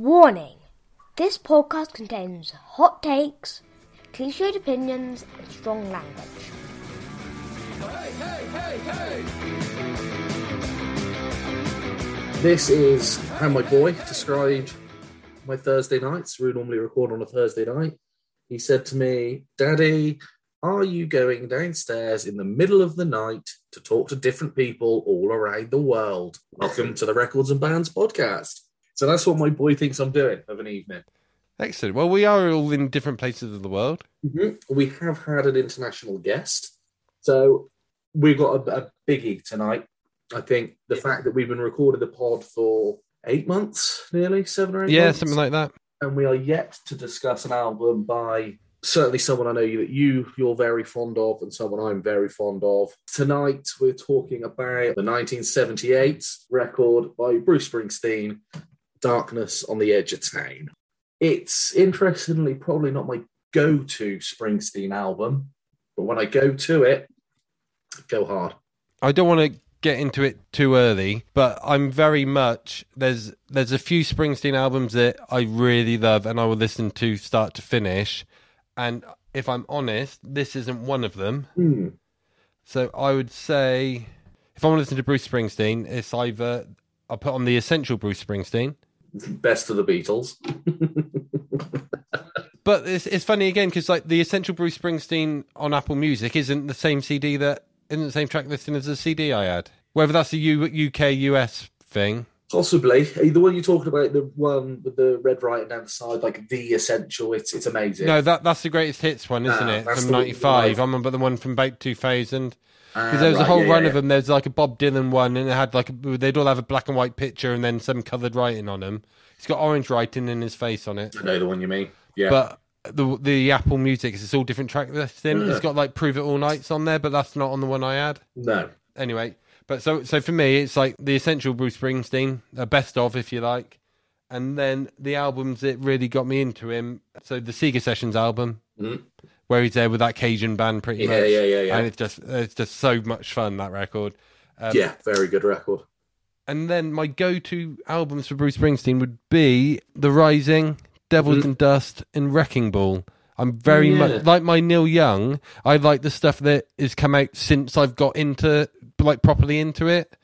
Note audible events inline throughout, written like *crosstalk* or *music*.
Warning this podcast contains hot takes, cliched opinions, and strong language. This is how my boy described my Thursday nights. We normally record on a Thursday night. He said to me, Daddy, are you going downstairs in the middle of the night to talk to different people all around the world? Welcome to the Records and Bands podcast. So that's what my boy thinks I'm doing of an evening. Excellent. Well, we are all in different places of the world. Mm-hmm. We have had an international guest. So we've got a, a biggie tonight. I think the fact that we've been recording the pod for eight months, nearly seven or eight Yeah, months. something like that. and we are yet to discuss an album by certainly someone I know you that you you're very fond of and someone I'm very fond of. Tonight we're talking about the 1978 record by Bruce Springsteen, Darkness on the Edge of Town. It's interestingly probably not my go-to Springsteen album, but when I go to it, I go hard. I don't want to get into it too early, but I'm very much there's there's a few Springsteen albums that I really love and I will listen to start to finish. And if I'm honest, this isn't one of them. Hmm. So I would say if I want to listen to Bruce Springsteen, it's either I'll put on the essential Bruce Springsteen. Best of the Beatles. *laughs* But it's it's funny again because like the essential Bruce Springsteen on Apple Music isn't the same CD that isn't the same track listing as the CD I had. Whether that's a U, UK US thing. Possibly. The one you're talking about, the one with the red writing down the side, like the essential, it's it's amazing. No, that that's the greatest hits one, isn't Nah, it? From '95. I remember the one from about 2000. Ah, Because there was a right, whole yeah, run yeah, of them. There's like a Bob Dylan one, and it had like a, they'd all have a black and white picture and then some coloured writing on them. He's got orange writing in his face on it. I know the one you mean. Yeah. But the the Apple Music it's all different track listing. Yeah. It's got like Prove It All Nights on there, but that's not on the one I had. no. anyway, but so so for me, it's like the essential Bruce Springsteen, a best of, if you like, and then the albums that really got me into him. So the Seeger Sessions album, Mhm. Where he's there with that Cajun band, pretty Yeah, much. yeah, yeah, yeah. And it's just it's just so much fun that record. Um, yeah, very good record. And then my go-to albums for Bruce Springsteen would be The Rising, Devils Mhm. and Dust, and Wrecking Ball. I'm very Yeah. much like my Neil Young. I like the stuff that has come out since I've got into like properly into it,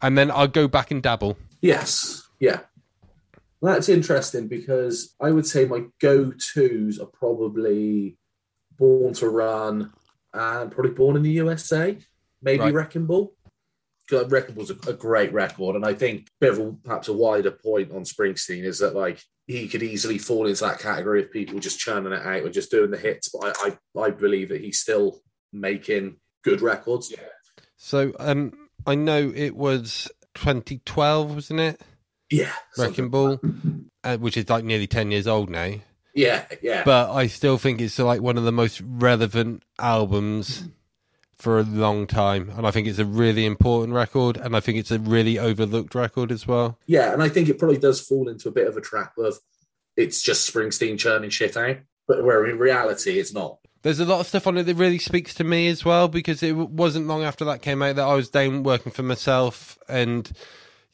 and then I'll go back and dabble. Yes. Yeah. That's interesting because I would say my go tos are probably Born to Run and probably Born in the USA, maybe Right. Wrecking Ball. 'Cause Wrecking Ball's a, a great record, and I think a bit of a, perhaps a wider point on Springsteen is that like he could easily fall into that category of people just churning it out or just doing the hits. But I, I, I believe that he's still making good records. Yeah. So um, I know it was 2012, wasn't it? Yeah, Wrecking Ball, uh, which is like nearly 10 years old now. Yeah, yeah. but I still think it's like one of the most relevant albums for a long time, and I think it's a really important record, and I think it's a really overlooked record as well. Yeah, and I think it probably does fall into a bit of a trap of it's just Springsteen churning shit out, but where in reality it's not. There's a lot of stuff on it that really speaks to me as well because it wasn't long after that came out that I was down working for myself, and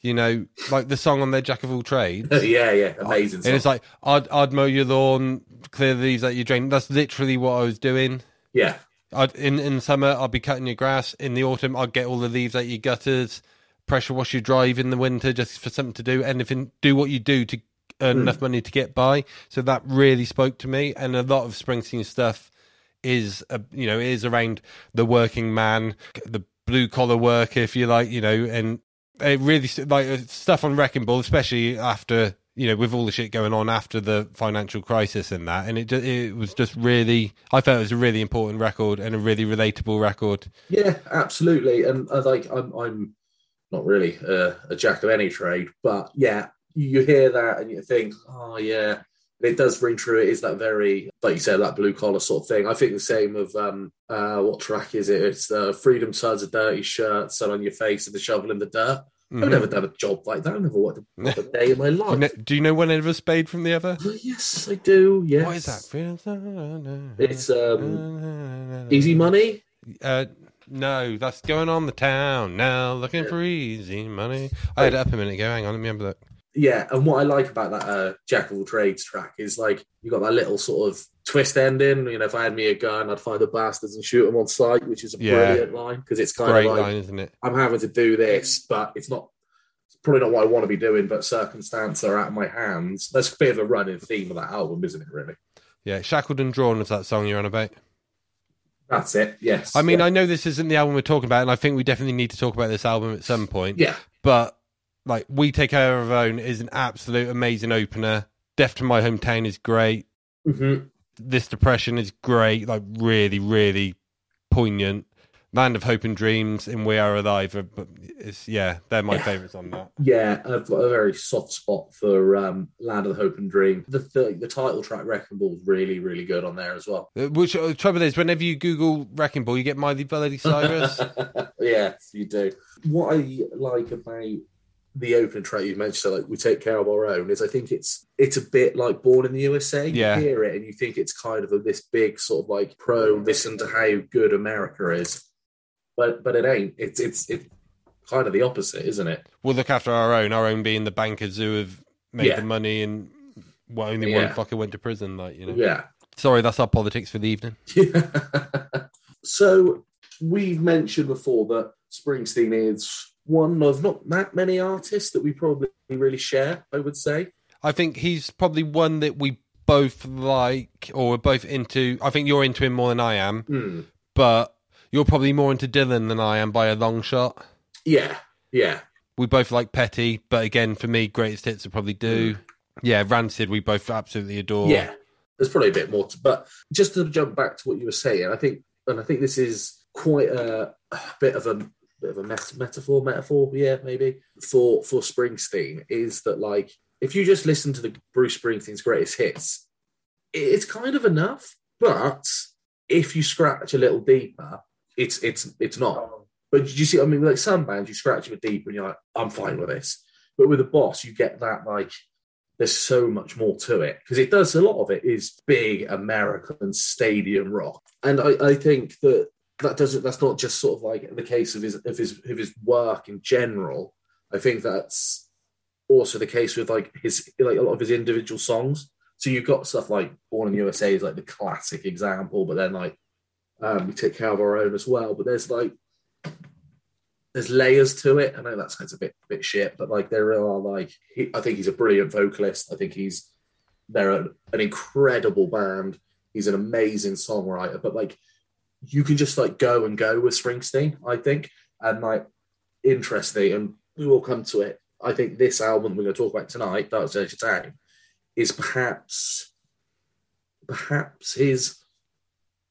you know, like the song on their "Jack of All Trades." *laughs* yeah, yeah, amazing. And it's like I'd, I'd mow your lawn, clear the leaves that you drain. That's literally what I was doing. yeah, I'd, in in summer, I'd be cutting your grass. In the autumn, I'd get all the leaves out your gutters. Pressure wash your drive in the winter just for something to do. Anything, do what you do to earn Mm. enough money to get by. So that really spoke to me. And a lot of Springsteen stuff is, uh, you know, is around the working man, the blue collar worker, if you like, you know, and it really like uh, stuff on Wrecking Ball, especially after. You know, with all the shit going on after the financial crisis and that, and it it was just really, I felt it was a really important record and a really relatable record. yeah, absolutely. And uh, like, I'm, I'm not really uh, a jack of any trade, but yeah, you hear that and you think, oh yeah, it does ring true. It is that very, like you said, that blue collar sort of thing. I think the same of um, uh, what track is it? It's uh, Freedom Suds, a dirty shirt, sun on your face, and the shovel in the dirt. I've Mhm. never done a job like that. I've never worked a, *laughs* day in my life. Do you know one end of a spade from the other? Oh, yes, I do. Yes. What is that? It's um, Easy Money. Uh, no, that's going on the town now, looking for easy money. I had it up a minute ago. Hang on, let me have a look. Yeah, and what I like about that uh, Jack of all trades track is like you got that little sort of twist ending. You know, if I had me a gun, I'd find the bastards and shoot them on sight, which is a Yeah. brilliant line because it's kind Great of like line, isn't it? I'm having to do this, but it's not. It's probably not what I want to be doing, but circumstance are out of my hands. That's a bit of a running theme of that album, isn't it? Really. Yeah, Shackled and Drawn was that song you're on about. That's it. Yes. I mean, yeah. I know this isn't the album we're talking about, and I think we definitely need to talk about this album at some point. yeah, But like, We Take Care of Our Own is an absolute amazing opener. Death to My Hometown is great. hmm This Depression is great. Like, really, really poignant. Land of Hope and Dreams and We Are Alive. Are, but it's yeah, they're my favourites on that. yeah. I've got a very soft spot for um, Land of the Hope and Dream. The the, the title track Wrecking Ball is really really good on there as well. Uh, Which uh, trouble is, whenever you Google Wrecking Ball, you get Miley Bloody Cyrus. *laughs* yes, you do. What I like about the opening track you mentioned, so like we take care of our own, is I think it's it's a bit like Born in the USA. Yeah. You hear it and you think it's kind of a, this big sort of like pro. Listen to how good America is, but but it ain't. It's it's it's kind of the opposite, isn't it? we'll look after our own, our own being the bankers who have made Yeah. the money and well, only Yeah. one fucker went to prison. Like you know. Yeah. Sorry, that's our politics for the evening. Yeah. *laughs* so we've mentioned before that Springsteen is one of not that many artists that we probably really share. I would say. I think he's probably one that we both like or we're both into. I think you're into him more than I am, Hmm. but you're probably more into Dylan than I am by a long shot. Yeah. Yeah. We both like Petty, but again, for me, greatest hits would probably do. Yeah, Rancid, we both absolutely adore. Mm. Yeah, there's probably a bit more, to, but just to jump back to what you were saying, I think, and I think this is quite a, a bit of a bit of a met- metaphor, metaphor, yeah, maybe for for Springsteen is that like if you just listen to the Bruce Springsteen's greatest hits, it's kind of enough, but if you scratch a little deeper, it's it's it's not. But you see? I mean, like some bands, you scratch a bit deeper, and you're like, I'm fine with this. But with the boss, you get that like there's so much more to it because it does a lot of it is big American stadium rock, and I, I think that that doesn't that's not just sort of like the case of his of his of his work in general. I think that's also the case with like his like a lot of his individual songs. So you've got stuff like Born in the USA is like the classic example, but then like um, we take care of our own as well. But there's like there's layers to it. I know that sounds a bit bit shit, but like there are like he, I think he's a brilliant vocalist. I think he's they're an, an incredible band. He's an amazing songwriter, but like you can just like go and go with Springsteen. I think, and like interesting, and we will come to it. I think this album we're going to talk about tonight, Side of Town, is perhaps perhaps his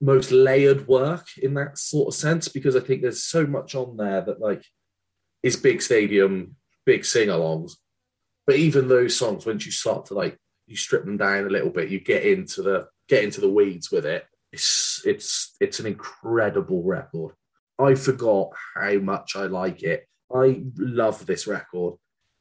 most layered work in that sort of sense because I think there's so much on there that like is big stadium, big sing-alongs. But even those songs, once you start to like you strip them down a little bit, you get into the get into the weeds with it. It's it's it's an incredible record. I forgot how much I like it. I love this record,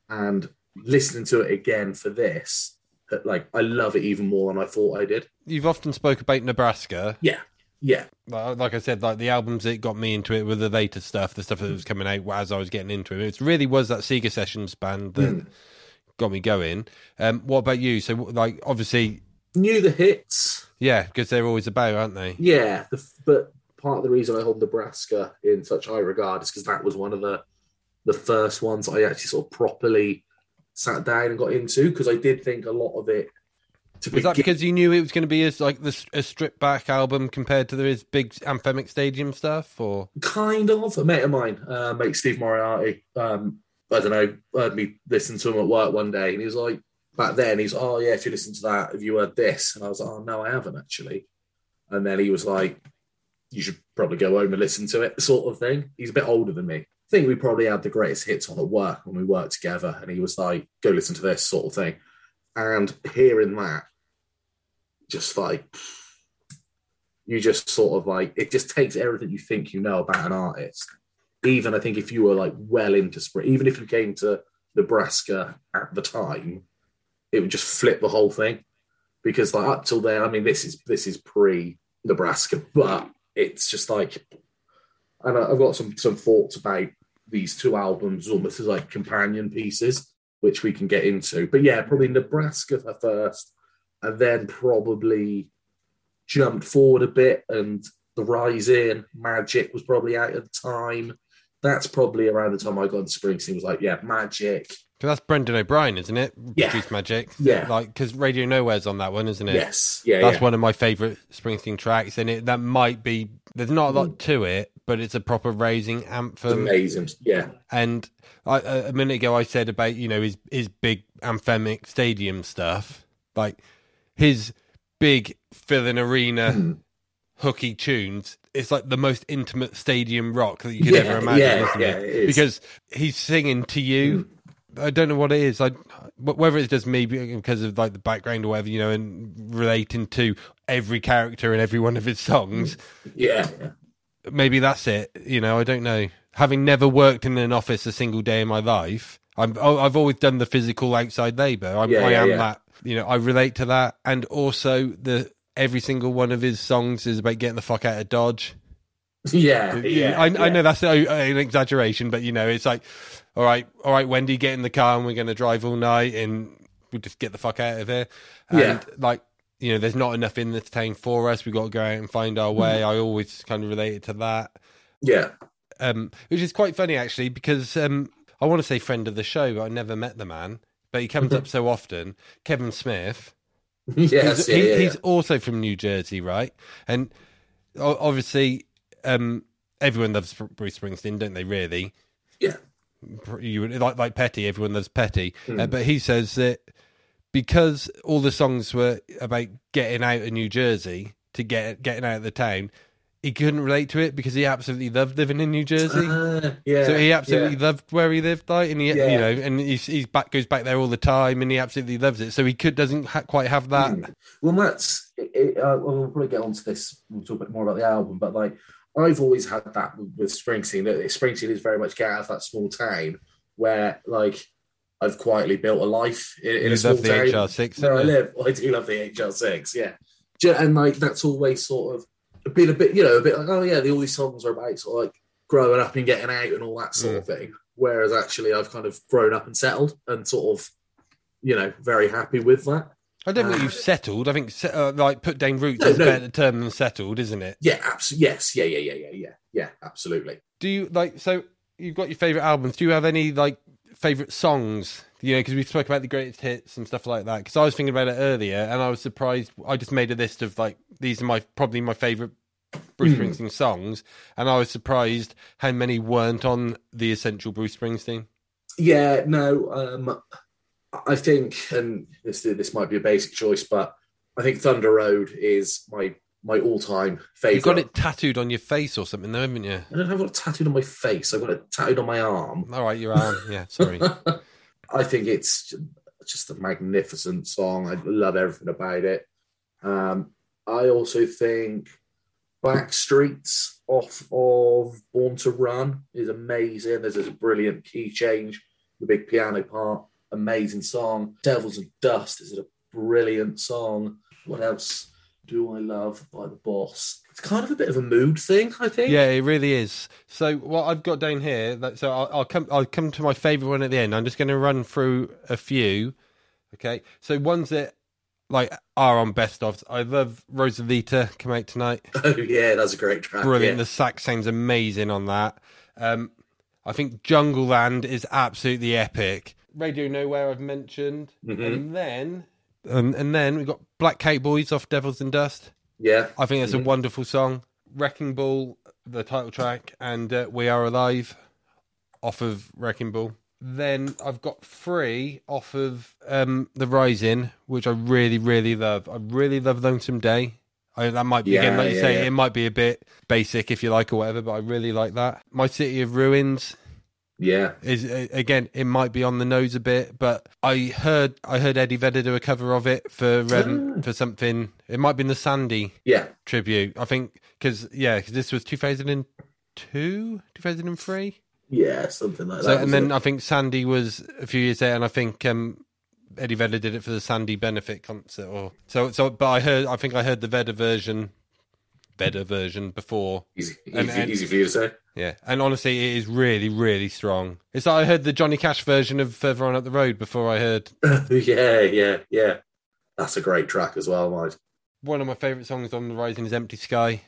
and listening to it again for this, like I love it even more than I thought I did. You've often spoke about Nebraska. Yeah, yeah, Like I said, like the albums that got me into it were the later stuff, the stuff that was coming out as I was getting into it. It really was that Seeger Sessions band that Mm. got me going. Um, what about you? So, like, obviously, knew the hits. yeah, because they're always about, aren't they? Yeah, the, but part of the reason I hold Nebraska in such high regard is because that was one of the the first ones I actually sort of properly sat down and got into because I did think a lot of it. To Was that because you knew it was going to be as like this a stripped back album compared to the his big anthemic stadium stuff, or kind of a mate of mine, uh, mate Steve Moriarty. Um, I don't know, heard me listen to him at work one day, and he was like, back then, he's, oh yeah, if you listen to that, have you heard this? And I was like, oh no, I haven't actually. And then he was like, you should probably go home and listen to it, sort of thing. He's a bit older than me. I think we probably had the greatest hits on at work when we worked together, and he was like, go listen to this sort of thing. And hearing that, just like you just sort of like it just takes everything you think you know about an artist. Even I think if you were like well into spring, even if you came to Nebraska at the time, it would just flip the whole thing. Because like up till then, I mean, this is this is pre Nebraska, but it's just like, and I've got some some thoughts about these two albums almost as like companion pieces. which we can get into. But yeah, probably Nebraska for first, and then probably jumped forward a bit and the Rising magic was probably out of time that's probably around the time i got into springsteen was like yeah magic that's Brendan O'Brien, isn't it? Yeah. Produce Magic. Yeah. Like, because Radio Nowhere's on that one, isn't it? yes yeah That's yeah. one of my favourite Springsteen tracks, and it that might be. There's not a lot to it, but it's a proper raising It's anthem. amazing yeah And I, a minute ago, I said about you know his his big anthemic stadium stuff, like his big filling arena Hmm. hooky tunes. It's like the most intimate stadium rock that you could Yeah, ever imagine, yeah, isn't yeah, it? it is. Because he's singing to you. I don't know what it is. I whether it's just me because of like the background or whatever, you know, and relating to every character in every one of his songs. yeah yeah Maybe that's it. You know, I don't know. Having never worked in an office a single day in my life, I'm oh, I've always done the physical outside labor. I'm, Yeah, I yeah, am yeah. that. You know, I relate to that, and also the every single one of his songs is about getting the fuck out of Dodge. *laughs* yeah yeah I, I know that's an exaggeration, but you know, it's like, all right, all right, Wendy, get in the car and we're going to drive all night and we'll just get the fuck out of here. And Yeah. like, you know, there's not enough in the town for us. We've got to go out and find our way. I always kind of related to that, yeah um, which is quite funny actually, because um, I want to say friend of the show, but I never met the man, but he comes up so often. Kevin Smith. *laughs* yes He's, yeah, he- yeah, he's yeah. also from New Jersey, right? And obviously, um, everyone loves Bruce Springsteen, don't they? Really, yeah you like like Petty. Everyone loves Petty, Hmm. uh, but he says that because all the songs were about getting out of New Jersey to get getting out of the town, he couldn't relate to it because he absolutely loved living in New Jersey. Uh, yeah so he absolutely yeah. loved where he lived, like, and he, Yeah. you know, and he's, he's back goes back there all the time, and he absolutely loves it. So he could doesn't ha- quite have that. Mm. Well, that's. It, it, uh, well, we'll probably get onto this. We'll talk a bit more about the album, but like I've always had that with, with Springsteen. That Springsteen is very much get out of that small town where, like, I've quietly built a life in, in You a small love the town HR6, where I live. I do love the HR6, yeah. And like that's always sort of been a bit, you know, a bit like, oh yeah, the, all these songs are about sort of like growing up and getting out and all that sort Mm. of thing. Whereas actually, I've kind of grown up and settled and sort of, you know, very happy with that. I don't think Uh, you've settled. I think uh, like put down roots No, is a no. better term than settled, isn't it? Yeah, absolutely. Yes, yeah, yeah, yeah, yeah, yeah, yeah, absolutely. Do you like so? You've got your favorite albums. Do you have any like favorite songs? You know, because we spoke about the greatest hits and stuff like that. Because I was thinking about it earlier, and I was surprised. I just made a list of like these are my probably my favorite Bruce Hmm. Springsteen songs, and I was surprised how many weren't on the essential Bruce Springsteen. Yeah, no, um, I think, and this this might be a basic choice, but I think Thunder Road is my my all time favorite. You've got it tattooed on your face or something, though, haven't you? I don't have it tattooed on my face. I've got it tattooed on my arm. All right, your arm. Yeah, sorry. *laughs* I think it's just a magnificent song. I love everything about it. Um, I also think Backstreets off of Born to Run is amazing. There's this brilliant key change, the big piano part, amazing song. Devils and Dust is it a brilliant song. What else do I love by the boss? It's kind of a bit of a mood thing, I think. Yeah, it really is. So what I've got down here, that, so I'll, I'll come, I'll come to my favourite one at the end. I'm just going to run through a few. Okay, so ones that like are on best ofs. I love Rosalita come out tonight. *laughs* Oh yeah, that's a great track. Brilliant. yeah. The sax sounds amazing on that. Um, I think Jungleland is absolutely epic. Radio Nowhere I've mentioned, Mhm. and then um, and then we've got Black Cowboys off Devils and Dust. Yeah. I think it's Mhm. a wonderful song. Wrecking Ball, the title track, and uh, We Are Alive off of Wrecking Ball. Then I've got three off of um, The Rising, which I really, really love. I really love Lonesome Day. I, that might be, again, Yeah, like you yeah, say, yeah. it might be a bit basic if you like or whatever, but I really like that. My City of Ruins Yeah. is uh, again it might be on the nose a bit but i heard i heard eddie vedder do a cover of it for um, Ah. for something it might be in the sandy Yeah. tribute i think because yeah because this was 2002 2003 Yeah, something like so that. and then wasn't i think sandy was a few years there and i think um eddie vedder did it for the sandy benefit concert or so so but i heard i think i heard the vedder version better version before. Easy, easy, and- easy for you to say. Yeah, and honestly, it is really, really strong. It's like I heard the Johnny Cash version of "Further On Up the Road" before I heard *laughs* yeah, yeah, yeah. That's a great track as well, mate. one of my favorite songs on the Rising is "Empty Sky."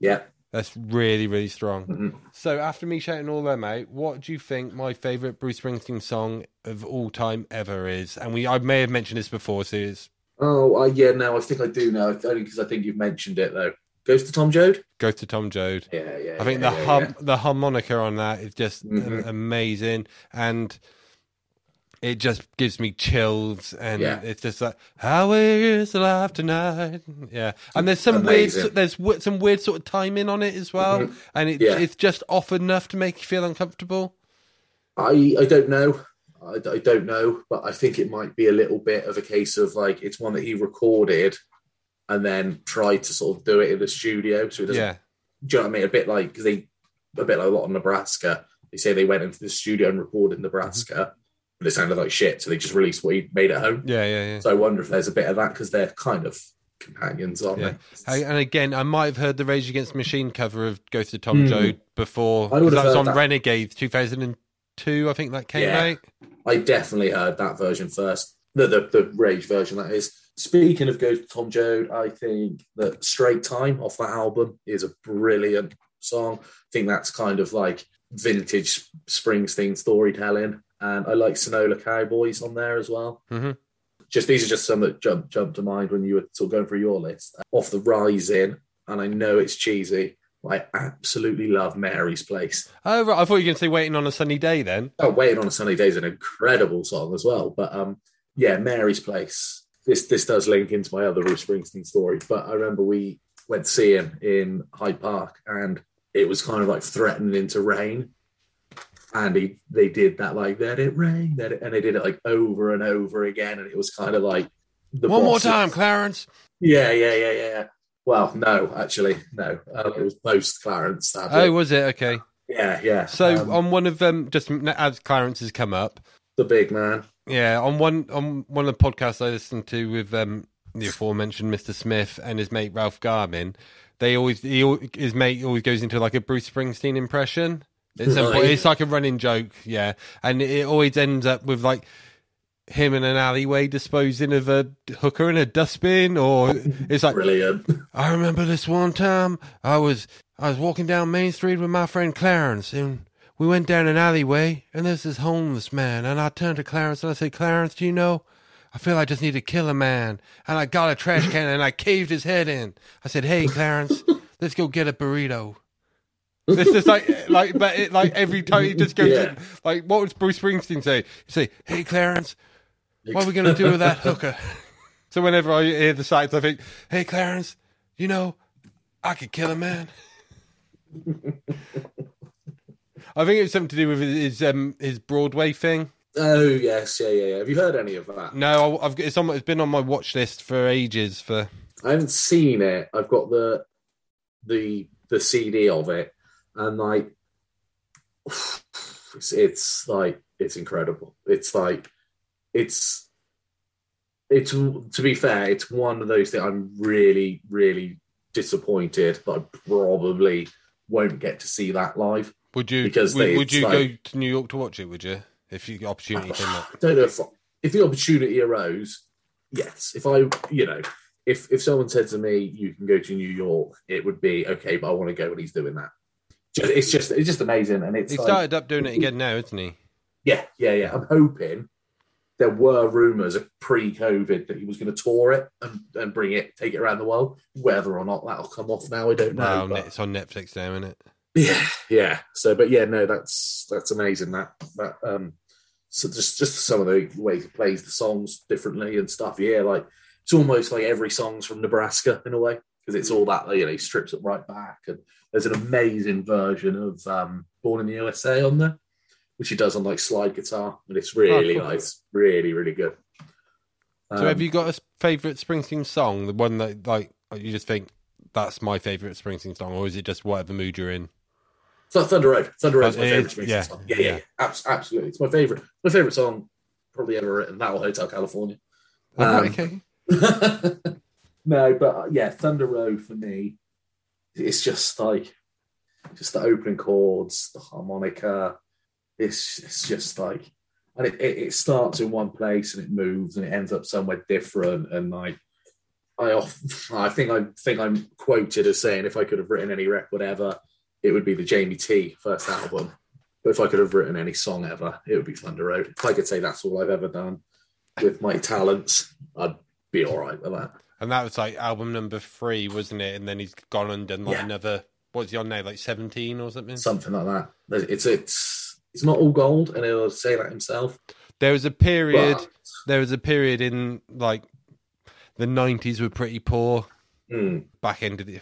Yeah. That's really, really strong. Mhm. So after me shouting all them out, what do you think my favorite Bruce Springsteen song of all time ever is? And we, I may have mentioned this before, so it's Oh, uh, yeah, no, I think I do now. Only because I think you've mentioned it, though. Ghost of Tom Joad? "Ghost of Tom Joad." Yeah, yeah. I think yeah, the yeah, hum, yeah. the harmonica on that is just Mhm. amazing, and it just gives me chills. And it's just like, "How is alive tonight?" Yeah, and there's some Amazing. weird, there's some weird sort of timing on it as well, Mhm. and it, it's just off enough to make you feel uncomfortable. I, I don't know. I, I don't know, but I think it might be a little bit of a case of like it's one that he recorded and then try to sort of do it in the studio. So he doesn't Yeah, do you know what I mean? A bit like because they a bit like a lot of Nebraska. They say they went into the studio and recorded Nebraska, but it sounded like shit, so they just released what he made at home. yeah, yeah, yeah. So I wonder if there's a bit of that because they're kind of companions, aren't Yeah. they? And again, I might have heard the Rage Against the Machine cover of "Ghost of Tom Hmm. Joad" before I was on that. Renegade 2002, I think that came Yeah. out. I definitely heard that version first. The, the the Rage version that is. Speaking of Ghost of Tom Joad, I think that Straight Time off that album is a brilliant song. I think that's kind of like vintage Springsteen storytelling. And I like Sinaloa Cowboys on there as well. Mhm. Just these are just some that jump jump to mind when you were sort of going through your list. Off the Rising, and I know it's cheesy. I absolutely love Mary's Place. Oh, right. I thought you were going to say "Waiting on a Sunny Day" then. Oh, Waiting on a Sunny Day is an incredible song as well. But um, yeah, Mary's Place. This this does link into my other Bruce Springsteen story. But I remember we went to see him in Hyde Park, and it was kind of like threatening to rain. And he they did that like let it rain, let it, and they did it like over and over again, and it was kind of like the One more time, Clarence. Yeah, yeah, yeah, yeah. Well, no, actually, no. Um, it was post Clarence. Oh, Sadly. was it? Okay. yeah, yeah. So Um, on one of them, just as Clarence has come up, the big man. Yeah, on one on one of the podcasts I listened to with um, the aforementioned Mr. Smith and his mate Ralph Garman, they always he, his mate always goes into like a Bruce Springsteen impression. It's, a, it's like a running joke, yeah, and it always ends up with like him in an alleyway disposing of a hooker in a dustbin, or it's like Brilliant. I remember this one time I was I was walking down Main Street with my friend Clarence and we went down an alleyway and there's this homeless man and I turned to Clarence and I said, Clarence, do you know? I feel I just need to kill a man. And I got a trash can and I caved his head in. I said, Hey Clarence, let's go get a burrito. It's just like like but it, like every time he just goes Yeah. like what would Bruce Springsteen say? He'd say, Hey Clarence, what are we gonna do with that hooker? *laughs* So whenever I hear the sights, I think, "Hey, Clarence, you know, I could kill a man." I think it's something to do with his um his Broadway thing. Oh yes, yeah, yeah, yeah. Have you heard any of that? No, I- I've it's on. It's been on my watch list for ages. For I haven't seen it. I've got the the the CD of it, and like *sighs* it's, it's like it's incredible. It's like it's it's to be fair, it's one of those that I'm really really disappointed that I probably won't get to see that live. Would you Because would, they- would you it's go to New York to watch it? Would you, if you opportunity came up? *sighs* I don't know if if the opportunity arose. Yes, if I, you know, if if someone said to me, "You can go to New York," it would be okay, but I want to go when he's doing that. Just, it's just it's just amazing, and it's He like, started up doing it again now, isn't he? yeah, yeah, yeah. I'm hoping there were rumors of pre-COVID that he was going to tour it and, and bring it, take it around the world. Whether or not that'll come off now, I don't know. Well, but- it's on Netflix now, isn't it? Yeah, yeah. So, but yeah, no, that's that's amazing. That that um, so just just some of the ways he plays the songs differently and stuff. Yeah, like it's almost like every song's from Nebraska in a way because it's all that you know he strips it right back and there's an amazing version of um, Born in the USA on there, which he does on like slide guitar, and it's really cool. nice, really really good. So Um, have you got a favorite Springsteen song? The one that like you just think that's my favorite Springsteen song, or is it just whatever mood you're in? So Thunder Road. Thunder Road's Oh, my favorite? Yeah, song. Yeah, yeah, yeah. yeah. Abs- absolutely. It's my favorite. My favorite song probably ever written. That or Hotel California. Oh, Um, okay. *laughs* no, but uh, yeah, Thunder Road for me it's just like just the opening chords, the harmonica. It's it's just like, and it, it, it starts in one place and it moves and it ends up somewhere different. And like, I off, I think I think I'm quoted as saying if I could have written any record ever, it would be the Jamie T first album. But if I could have written any song ever, it would be Thunder Road. If I could say that's all I've ever done with my talents, I'd be all right with that. And that was like album number three, wasn't it? And then he's gone and done like Yeah. another. What's he on now? Like seventeen or something. Something like that. It's it's it's not all gold, and he'll say that himself. There was a period. But, There was a period in like the nineties were pretty poor. mm, Back end of the.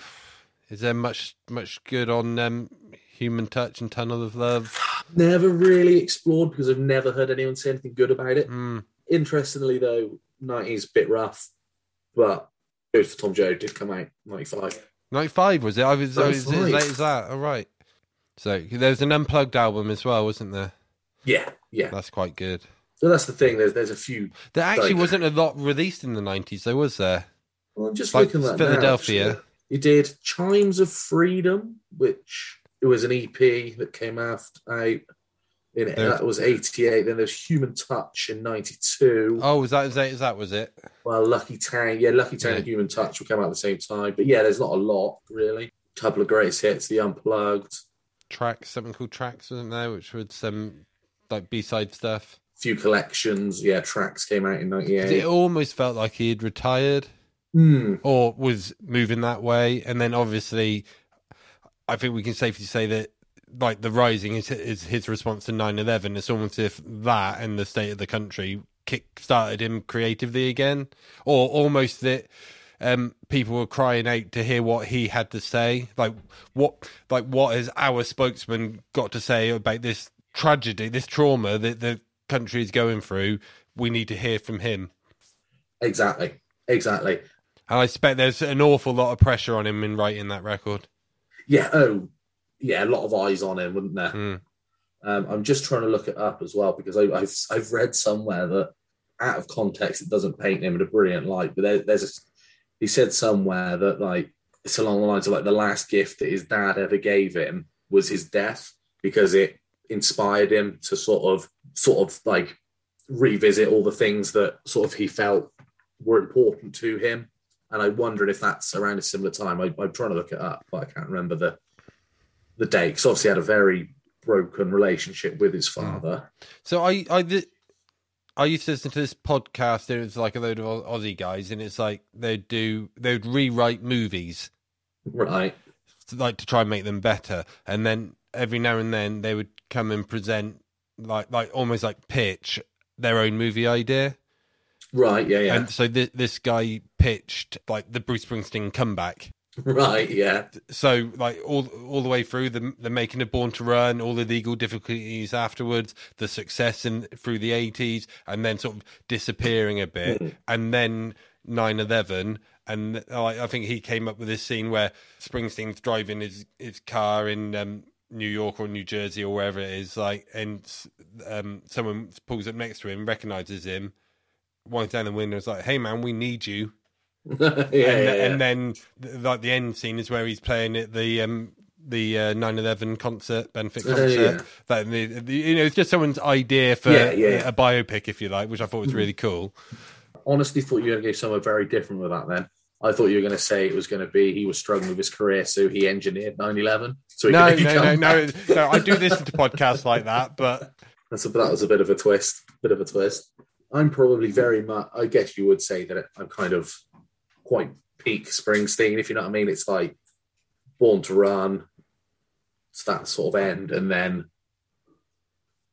Is there much much good on um, Human Touch and Tunnel of Love? never really explored because I've never heard anyone say anything good about it. Mm. Interestingly, though, 90s a bit rough, but Ghost of Tom Joad did come out 95. 95 was it? I was, I was as late as that. All right. So there was an unplugged album as well, wasn't there? Yeah, yeah. That's quite good. So that's the thing. There's there's a few. There actually Like- wasn't a lot released in the 90s, though, was there? Well, I'm just Like looking at that now, You did Chimes of Freedom, which it was an EP that came after out. In, that was 88. Then there's Human Touch in 92. Oh, was that, is that, that was it? Well, Lucky Town, yeah, Lucky Town Yeah. and Human Touch will come out at the same time. But yeah, there's not a lot really. A couple of greatest hits, The Unplugged, Tracks, something called Tracks, wasn't there? Which was some like B side stuff. few collections. Yeah, tracks came out in '98. It almost felt like he had retired Hmm. or was moving that way. And then obviously, I think we can safely say that like the rising is, is his response to 9 11. It's almost as if that and the state of the country kick started him creatively again, or almost that um, people were crying out to hear what he had to say. Like what, like what has our spokesman got to say about this tragedy, this trauma that the country is going through? We need to hear from him. Exactly, exactly. And I expect there's an awful lot of pressure on him in writing that record. Yeah. Oh, yeah. A lot of eyes on him, wouldn't there? Mm. Um, I'm just trying to look it up as well because I, I've I've read somewhere that out of context it doesn't paint him in a brilliant light. But there, there's a, he said somewhere that like it's along the lines of like the last gift that his dad ever gave him was his death because it inspired him to sort of sort of like revisit all the things that sort of he felt were important to him. And I wondered if that's around a similar time. I, I'm trying to look it up, but I can't remember the the date. Because obviously, he had a very broken relationship with his hmm. father. So I I th- I used to listen to this podcast. and It was like a load of Aussie guys, and it's like they'd do they'd rewrite movies Right. like to try and make them better, and then every now and then they would come and present like like almost like pitch their own movie idea. Right. Yeah. Yeah. And so th- this guy pitched like the Bruce Springsteen comeback. right. Yeah. so like all all the way through the the making of Born to Run, all the legal difficulties afterwards, the success in through the eighties, and then sort of disappearing a bit, and then 9-11 and I, I think he came up with this scene where Springsteen's driving his his car in um, New York or New Jersey or wherever it is, like, and um, someone pulls up next to him, recognizes him, winds down the window, is like, "Hey man, we need you." *laughs* yeah. and, yeah, and then like the end scene is where he's playing at the um the uh, 9/11 concert benefit concert. yeah. That the, the, you know, it's just someone's idea for Yeah, yeah, a biopic, if you like, which I thought was really cool. Honestly, thought you were going to go somewhere very different with that. Then I thought you were going to say it was going to be he was struggling with his career, so he engineered 9/11. So he No, could no, no, no, no. I do listen to podcasts like that, but *laughs* That's a, that was a bit of a twist. Bit of a twist. I'm probably very much. I guess you would say that I'm kind of quite peak Springsteen, if you know what I mean. It's like Born to Run. It's that sort of end, and then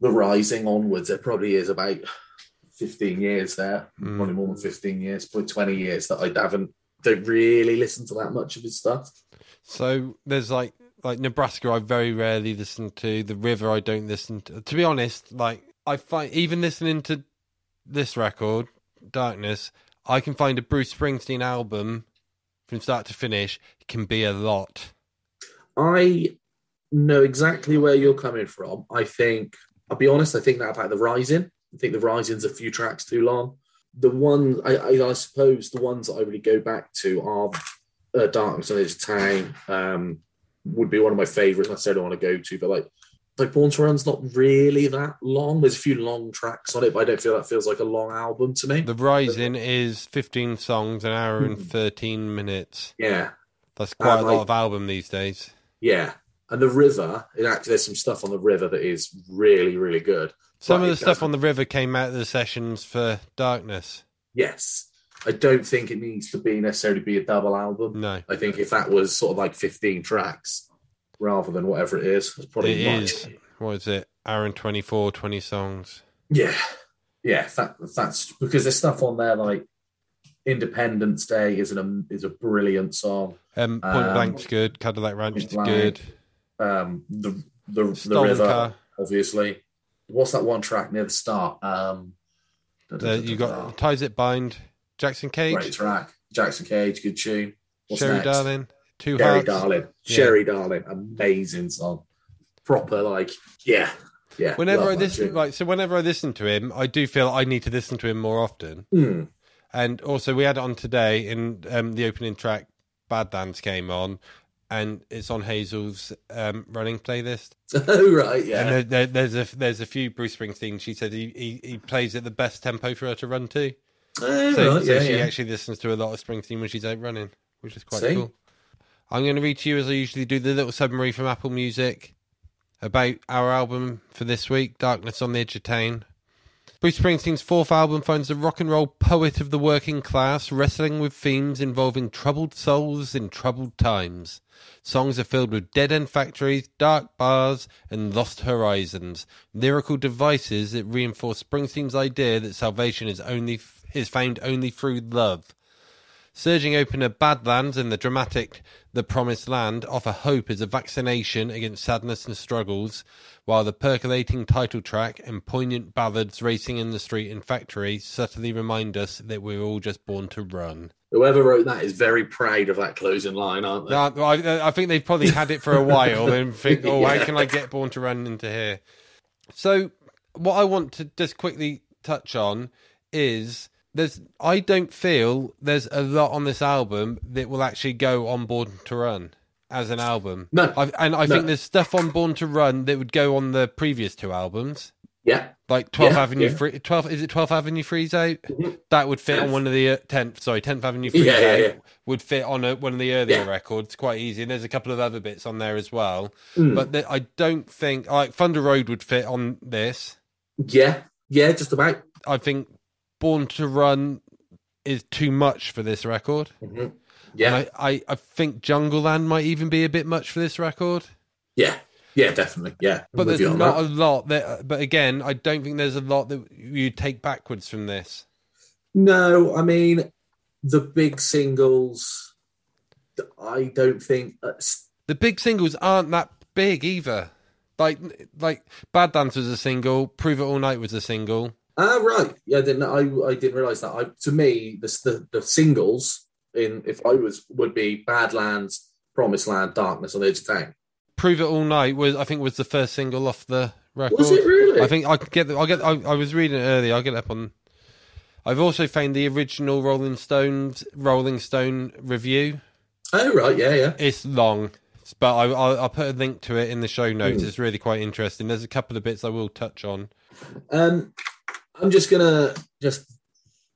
the rising onwards. There probably is about 15 years there, Mm. probably more than 15 years, probably 20 years that I haven't don't really listen to that much of his stuff. so there's like like Nebraska. I very rarely listen to the River. I don't listen to. To be honest, like I find even listening to this record, Darkness, I can find a Bruce Springsteen album from start to finish it can be a lot. I know exactly where you're coming from. I think, I'll be honest, I think that about the Rising. I think the Rising's a few tracks too long. The one, I, I, I suppose, the ones that I really go back to are uh, Darkness on of Town um, would be one of my favourites. I said I want to go to, but like like Born to Run's not really that long. There's a few long tracks on it, but I don't feel that feels like a long album to me. The Rising is 15 songs, an hour and Hmm. 13 minutes. Yeah, That's quite Um, a lot I- of album these days. yeah. And the river, it actually there's some stuff on the river that is really, really good. Some of the stuff on the river came out of the sessions for Darkness. Yes. I don't think it needs to be necessarily be a double album. No, I think if that was sort of like 15 tracks rather than whatever it is, it's probably it much. is. What is it? Aaron and 24, 20 songs. Yeah, yeah. That that's because there's stuff on there like Independence Day is an is a brilliant song. Um, Point Um, Blank's good. Cadillac Ranch is good. Um, the the, the river, obviously. What's that one track near the start? Um, The, you got Ties That Bind. Jackson Cage. great track. Jackson Cage, good tune. What's Sherry next? Darling. Two Sherry Hearts. Darling, Yeah. Sherry Darling, amazing song. Proper like, yeah, yeah. Whenever I listen, like, so whenever I listen to him, I do feel I need to listen to him more often. Hmm. And also, we had it on today in um, the opening track. Badlands came on, and it's on Hazel's um, running playlist. *laughs* oh right, yeah. And there, there, there's a there's a few Bruce Springsteen. She said he, he, he plays at the best tempo for her to run to. Oh, So, right, so yeah, she yeah. actually listens to a lot of Springsteen when she's out running, which is quite See? cool. I'm going to read to you as I usually do the little summary from Apple Music about our album for this week, Darkness on the Edge of Town. Bruce Springsteen's fourth album finds the rock and roll poet of the working class wrestling with themes involving troubled souls in troubled times. Songs are filled with dead end factories, dark bars, and lost horizons. Lyrical devices that reinforce Springsteen's idea that salvation is only is found only through love. Surging opener Badlands and the dramatic The Promised Land offer hope as a vaccination against sadness and struggles, while the percolating title track and poignant ballads racing in the street and factory subtly remind us that we're all just born to run. Whoever wrote that is very proud of that closing line, aren't they? I, I think they've probably had it for a while and think, oh, *laughs* Yeah. how can I get Born to Run into here? So, what I want to just quickly touch on is there's I don't feel there's a lot on this album that will actually go on Born to Run as an album. No. I, and I No. think there's stuff on Born to Run that would go on the previous two albums. Yeah, Like 12th Yeah, Avenue yeah. Free, 12th is it 12th Avenue Freeze out? Mhm. That would fit on one of the uh, 10th, sorry, 10th Avenue Freeze Yeah, yeah, out yeah. would fit on a, one of the earlier records quite easy. And there's a couple of other bits on there as well. Mm. But the, I don't think like Thunder Road would fit on this. yeah, yeah, just about. I think Born to Run is too much for this record. Mhm. Yeah, And I, I, I think Jungleland might even be a bit much for this record. yeah, yeah, definitely. Yeah, But there's not that. a lot that. But again, I don't think there's a lot that you take backwards from this. No, I mean the big singles. I don't think. uh, The big singles aren't that big either. Like like Badlands was a single, Prove It All Night was a single. Ah, right. Yeah, I didn't. I, I didn't realize that. I, to me, the, the the singles in if I was would be Badlands, Promised Land, Darkness on the Edge of Town. Prove It All Night was I think was the first single off the record. Was it really? I think I get. The, I get. I, I was reading it earlier. I'll get up on. I've also found the original Rolling Stones Rolling Stone review. Oh, right. Yeah, yeah. It's long, but I, I'll, I'll put a link to it in the show notes. Hmm. It's really quite interesting. There's a couple of bits I will touch on. Um, I'm just gonna just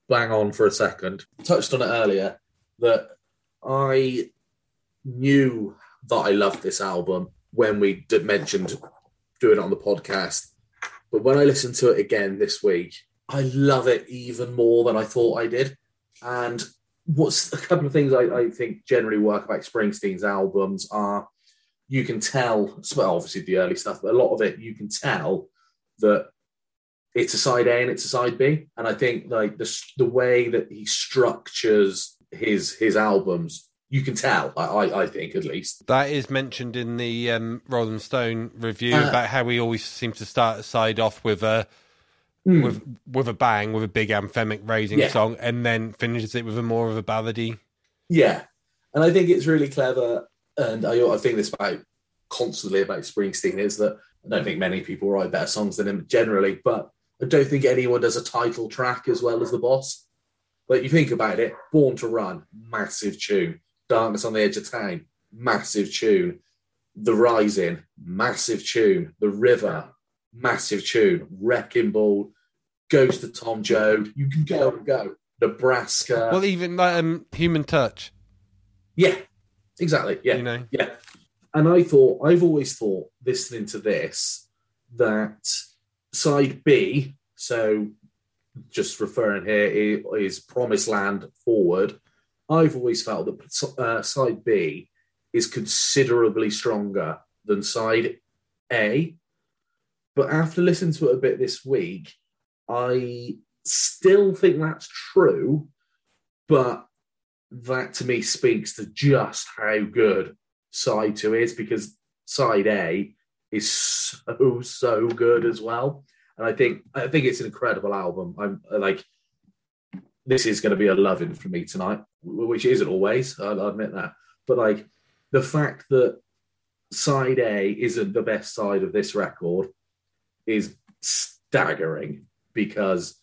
bang on for a second. Touched on it earlier that I knew that I loved this album when we did mentioned doing it on the podcast, but when I listened to it again this week, I love it even more than I thought I did. And what's a couple of things I, I think generally work about Springsteen's albums are you can tell, well, obviously the early stuff, but a lot of it you can tell that it's a side A and it's a side B. And I think like the the way that he structures his his albums, you can tell. I I, I think at least. That is mentioned in the um, Rolling Stone review Ah. about how he always seems to start a side off with a Hmm. with with a bang, with a big anthemic raising Yeah. song, and then finishes it with a more of a ballady. Yeah, and I think it's really clever. And I, I think this about constantly about Springsteen is that I don't think many people write better songs than him generally, but I don't think anyone does a title track as well as the boss. But you think about it, Born to Run, massive tune, Darkness on the Edge of Town, massive tune. The Rising, massive tune. The River, massive tune. Wrecking Ball, Ghost of Tom Joad. You can go and go. Nebraska. Well, even like um, Human Touch. yeah, exactly. Yeah, You know. yeah. And I thought, I've always thought, listening to this, that side B, so just referring here is Promised Land Forward. I've always felt that uh, side B is considerably stronger than side A. But after listening to it a bit this week, I still think that's true, but that to me speaks to just how good side two is because side A is so so good as well. And I think I think it's an incredible album. I'm like this is going to be a loving for me tonight, which isn't always. I'll admit that, but like the fact that side A isn't the best side of this record is staggering because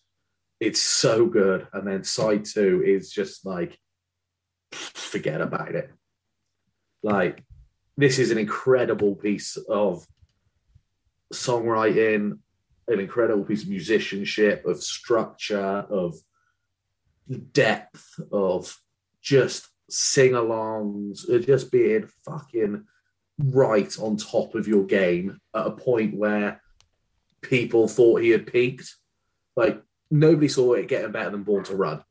it's so good, and then side two is just like forget about it. Like this is an incredible piece of songwriting, an incredible piece of musicianship, of structure, of depth, of just sing-alongs, just being fucking right on top of your game at a point where people thought he had peaked. Like nobody saw it getting better than Born to Run.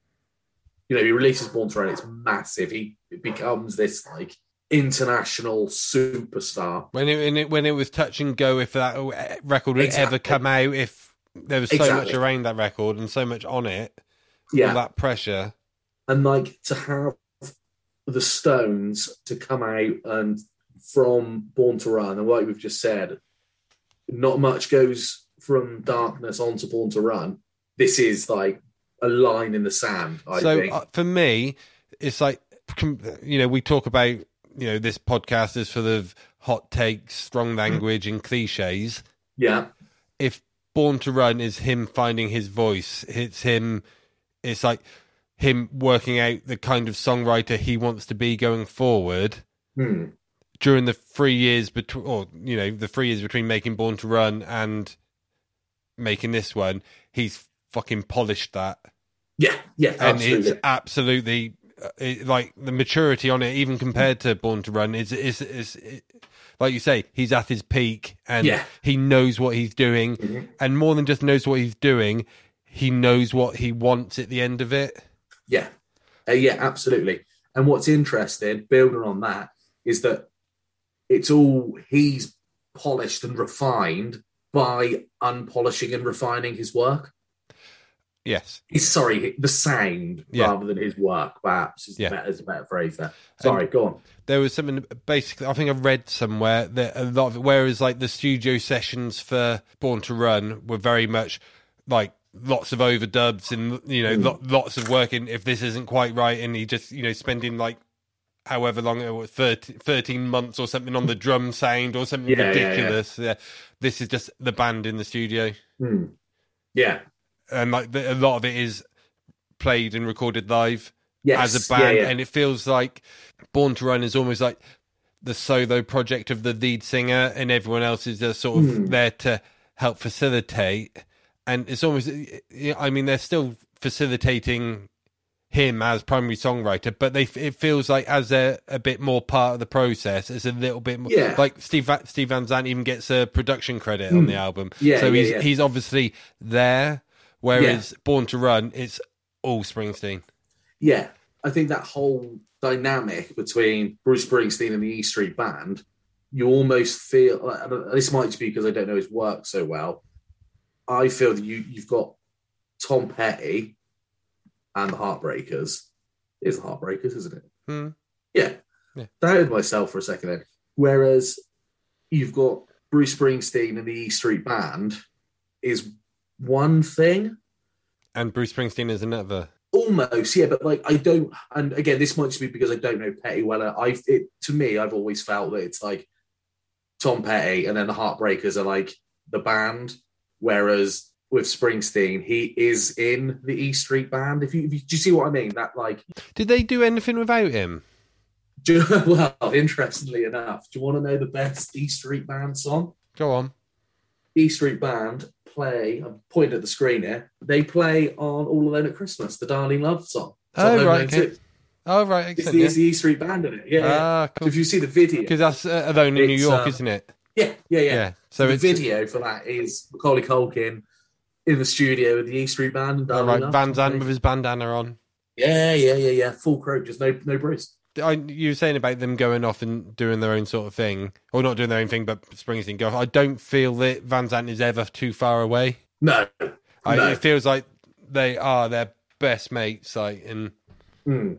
You know, he releases Born to Run, it's massive. He becomes this like international superstar. When it, when it when it was touch and go, if that record would ever come out, if there was so much around that record and so much on it, Yeah. all that pressure. and like to have the Stones to come out and from Born to Run, and like we've just said, not much goes from darkness onto Born to Run. This is like a line in the sand. I so think. uh, for me, it's like you know we talk about you know this podcast is full of hot takes, strong language, and cliches. yeah, if Born to Run is him finding his voice, it's him. It's like him working out the kind of songwriter he wants to be going forward. Hmm. During the three years between, or you know, the three years between making Born to Run and making this one, he's fucking polished that, yeah, yeah, and absolutely. it's absolutely it, like the maturity on it, even compared to Born to Run, is is is. is like you say, he's at his peak and Yeah. he knows what he's doing. Mhm. And more than just knows what he's doing, he knows what he wants at the end of it. Yeah, Uh, yeah, absolutely. And what's interesting, building on that, is that it's all he's polished and refined by unpolishing and refining his work. Yes. His sorry, the sound Yeah. rather than his work, perhaps is, Yeah. better, is a better phrase there. Sorry, go on. There was something basically, I think I read somewhere that a lot of it, whereas like the studio sessions for Born to Run were very much like lots of overdubs and, you know, lo- lots of work. And if this isn't quite right, and he just, you know, spending like however long it was 13, 13 months or something on the drum sound or something Yeah, yeah, yeah. ridiculous. Yeah, This is just the band in the studio. Hmm. Yeah. And like the, a lot of it is played and recorded live. Yes. as a band, yeah, yeah. and it feels like Born to Run is almost like the solo project of the lead singer, and everyone else is just sort of Hmm. there to help facilitate. And it's almost, I mean, they're still facilitating him as primary songwriter, but they it feels like as a a bit more part of the process, it's a little bit more Yeah. like Steve Steve Van Zandt even gets a production credit on the album, Yeah, so yeah, he's yeah. he's obviously there. Whereas Born to Run, it's all Springsteen. yeah, I think that whole dynamic between Bruce Springsteen and the E Street Band, you almost feel this might just be because I don't know his work so well. I feel that you you've got Tom Petty and the Heartbreakers. It is the Heartbreakers, isn't it? Hmm. Yeah. Yeah. Doubted myself for a second then. Whereas you've got Bruce Springsteen and the E Street Band is one thing, And Bruce Springsteen is another. Almost, yeah, but like I don't. And again, this might just be because I don't know Petty well. I, it to me, I've always felt that it's like Tom Petty, and then the Heartbreakers are like the band, whereas with Springsteen, he is in the E Street Band. If you, if you do you see what I mean? That like, Did they do anything without him? Do *laughs* you, well, interestingly enough, do you want to know the best E Street Band song? Go on. E Street Band play. I'm pointing at the screen here. They play on All Alone at Christmas, the Darlene Love song. Oh, right, okay. Oh right, It's the, Yeah. it's the E Street Band in it. Yeah. yeah. Ah, So cool. if you see the video, Because that's uh, alone in New York, um, isn't it? yeah, yeah, yeah. Yeah. So So the video for that is Macaulay Culkin in the studio with the E Street Band and all Darlene right. Love. Van Zandt with his bandana on. Yeah, yeah, yeah, yeah. Full croak, just no, no Bruce. I, you were saying about them going off and doing their own sort of thing, or not doing their own thing, but Springsteen go. off. I don't feel that Van Zandt is ever too far away. No, I, No. It feels like they are their best mates, like and Hmm.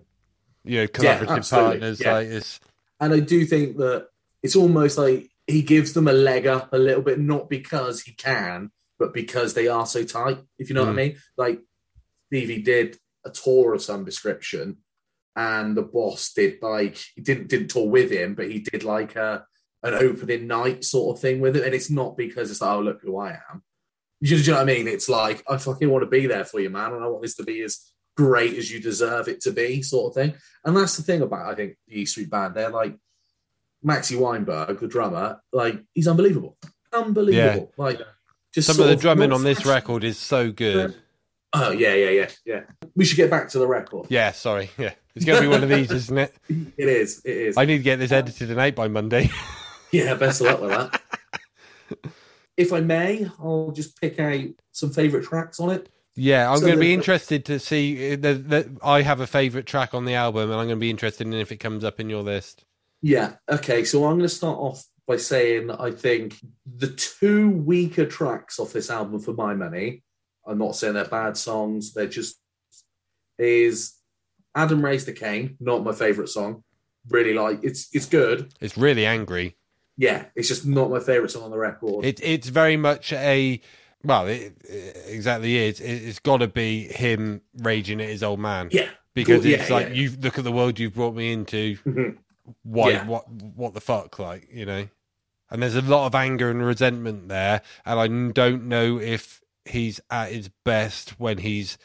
you know collaborative absolutely, partners. yeah. Like it's and I do think that it's almost like he gives them a leg up a little bit, not because he can, but because they are so tight. If you know what I Mm. mean. Like Stevie did a tour of some description, and the boss did like he didn't didn't tour with him, but he did like a an opening night sort of thing with it, and it's not because it's like oh look who I am. You you know what I mean? It's like I fucking want to be there for you, man, and I want this to be as great as you deserve it to be, sort of thing. And that's the thing about I think the E Street Band. They're like Maxi Weinberg, the drummer, like he's unbelievable, unbelievable. Like just some of the drumming on this record is so good. Oh yeah, yeah, yeah, yeah. We should get back to the record. Yeah, sorry. *laughs* Yeah, it's gonna be one of these, isn't it? *laughs* It is, it is. I need to get this edited and out by Monday. *laughs* Yeah, best of luck with that. if I may, I'll just pick out some favourite tracks on it. Yeah, I'm So going to be interested to see. uh, The, the, I have a favourite track on the album, and I'm going to be interested in if it comes up in your list. Yeah. Okay. So I'm going to start off by saying I think the two weaker tracks off this album, for my money, I'm not saying they're bad songs. They're just is Adam raised the Cain. Not my favorite song. Really like it's it's good. It's really angry. Yeah, it's just not my favorite song on the record. It, it's very much a well, it, it exactly is. It, it's got to be him raging at his old man yeah, because Cool, it's like yeah. you look at the world you've brought me into. Mhm. Why? Yeah. What? What the fuck? Like you know. And there's a lot of anger and resentment there, and I don't know if he's at his best when he's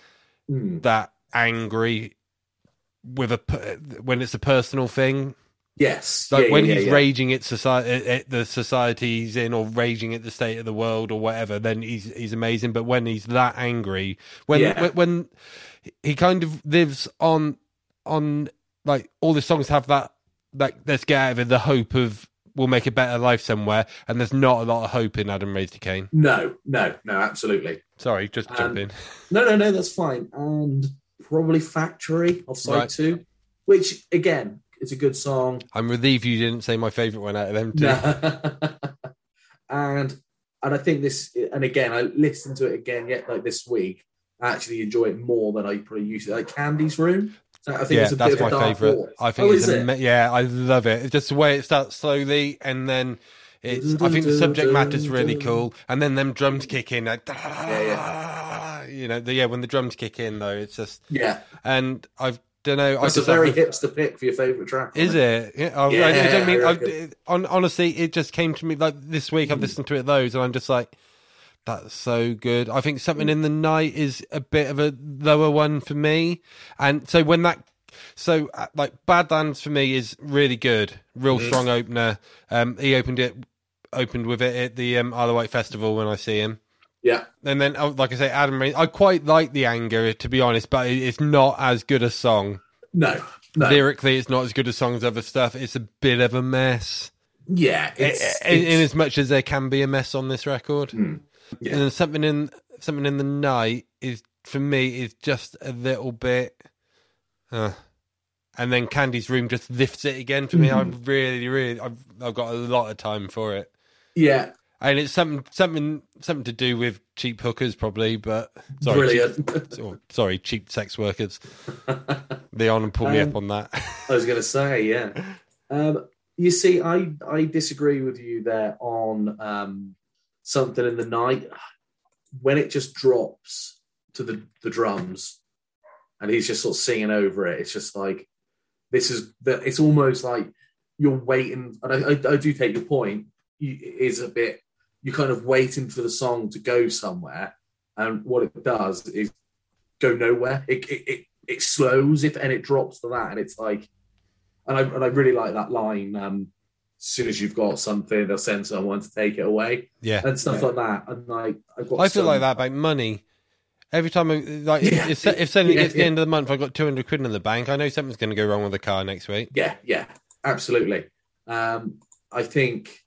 Mm. that angry with a when it's a personal thing Yes. like yeah, when yeah, he's yeah. raging at society at the society he's in or raging at the state of the world or whatever then he's he's amazing but when he's that angry when when, when he kind of lives on on like all the songs have that like let's get out of it the hope of we'll make a better life somewhere and there's not a lot of hope in adam raised Cain. No, no, no, absolutely. sorry just Um, jump in No, no, no, that's fine. And probably Factory off side Right. two, which again, it's a good song. i'm relieved you didn't say my favorite one out of them two No. *laughs* and and I think this, and again, I listened to it again yet like this week. I actually enjoy it more than I probably used to. Like Candy's Room. So I think yeah, it's a that's my favorite. horse. I think oh, it's is it? yeah, I love it. It's just the way it starts slowly, and then it's. I think the subject matter's really cool, and then them drums kick in. Like, You know, the, yeah, when the drums kick in though, it's just. Yeah, And I don't know. I that's a very hipster pick for your favorite track. Is it? Yeah, I, I- I don't mean. I I, reckon. on, honestly, it just came to me like this week. I've listened to it loads, and I'm just like, that's so good. I think something in the night is a bit of a lower one for me, and so when that. So, uh, like Badlands for me is really good, real strong opener. Um, he opened it, opened with it at the um, Isle of Wight Festival when I see him. Yeah, And then, oh, like I say, Adam Rain. I quite like the anger, to be honest, but it's not as good a song. no, no, Lyrically, it's not as good as songs other stuff. It's a bit of a mess. yeah. It's, in, in as much as there can be a mess on this record, Hmm. Yeah. and then something in something in the night is for me is just a little bit, uh, and then Candy's room just lifts it again for me. I Mm-hmm. really, really, I've I've got a lot of time for it, yeah, and it's something something something to do with cheap hookers probably, but sorry, cheap, brilliant. *laughs* oh, sorry, cheap sex workers. They on and pull me Um, up on that. I was going to say, yeah. Um, you see, I I disagree with you there on um, something in the night when it just drops to the the drums, and he's just sort of singing over it. It's just like this is the. It's almost like you're waiting, and I, I, I do take your point. You, is a bit you're kind of waiting for the song to go somewhere, and what it does is go nowhere. It it, it, it slows if and it drops to that, and it's like and I and I really like that line. Um, as soon as you've got something, they'll send someone to take it away Yeah. and stuff like that. And like, I've got I feel some- like that about money. Every time, I, like, Yeah. if, if suddenly *laughs* Yeah, gets to the end of the month, I've got 200 quid in the bank, I know something's going to go wrong with the car next week. Yeah, yeah, absolutely. Um, I think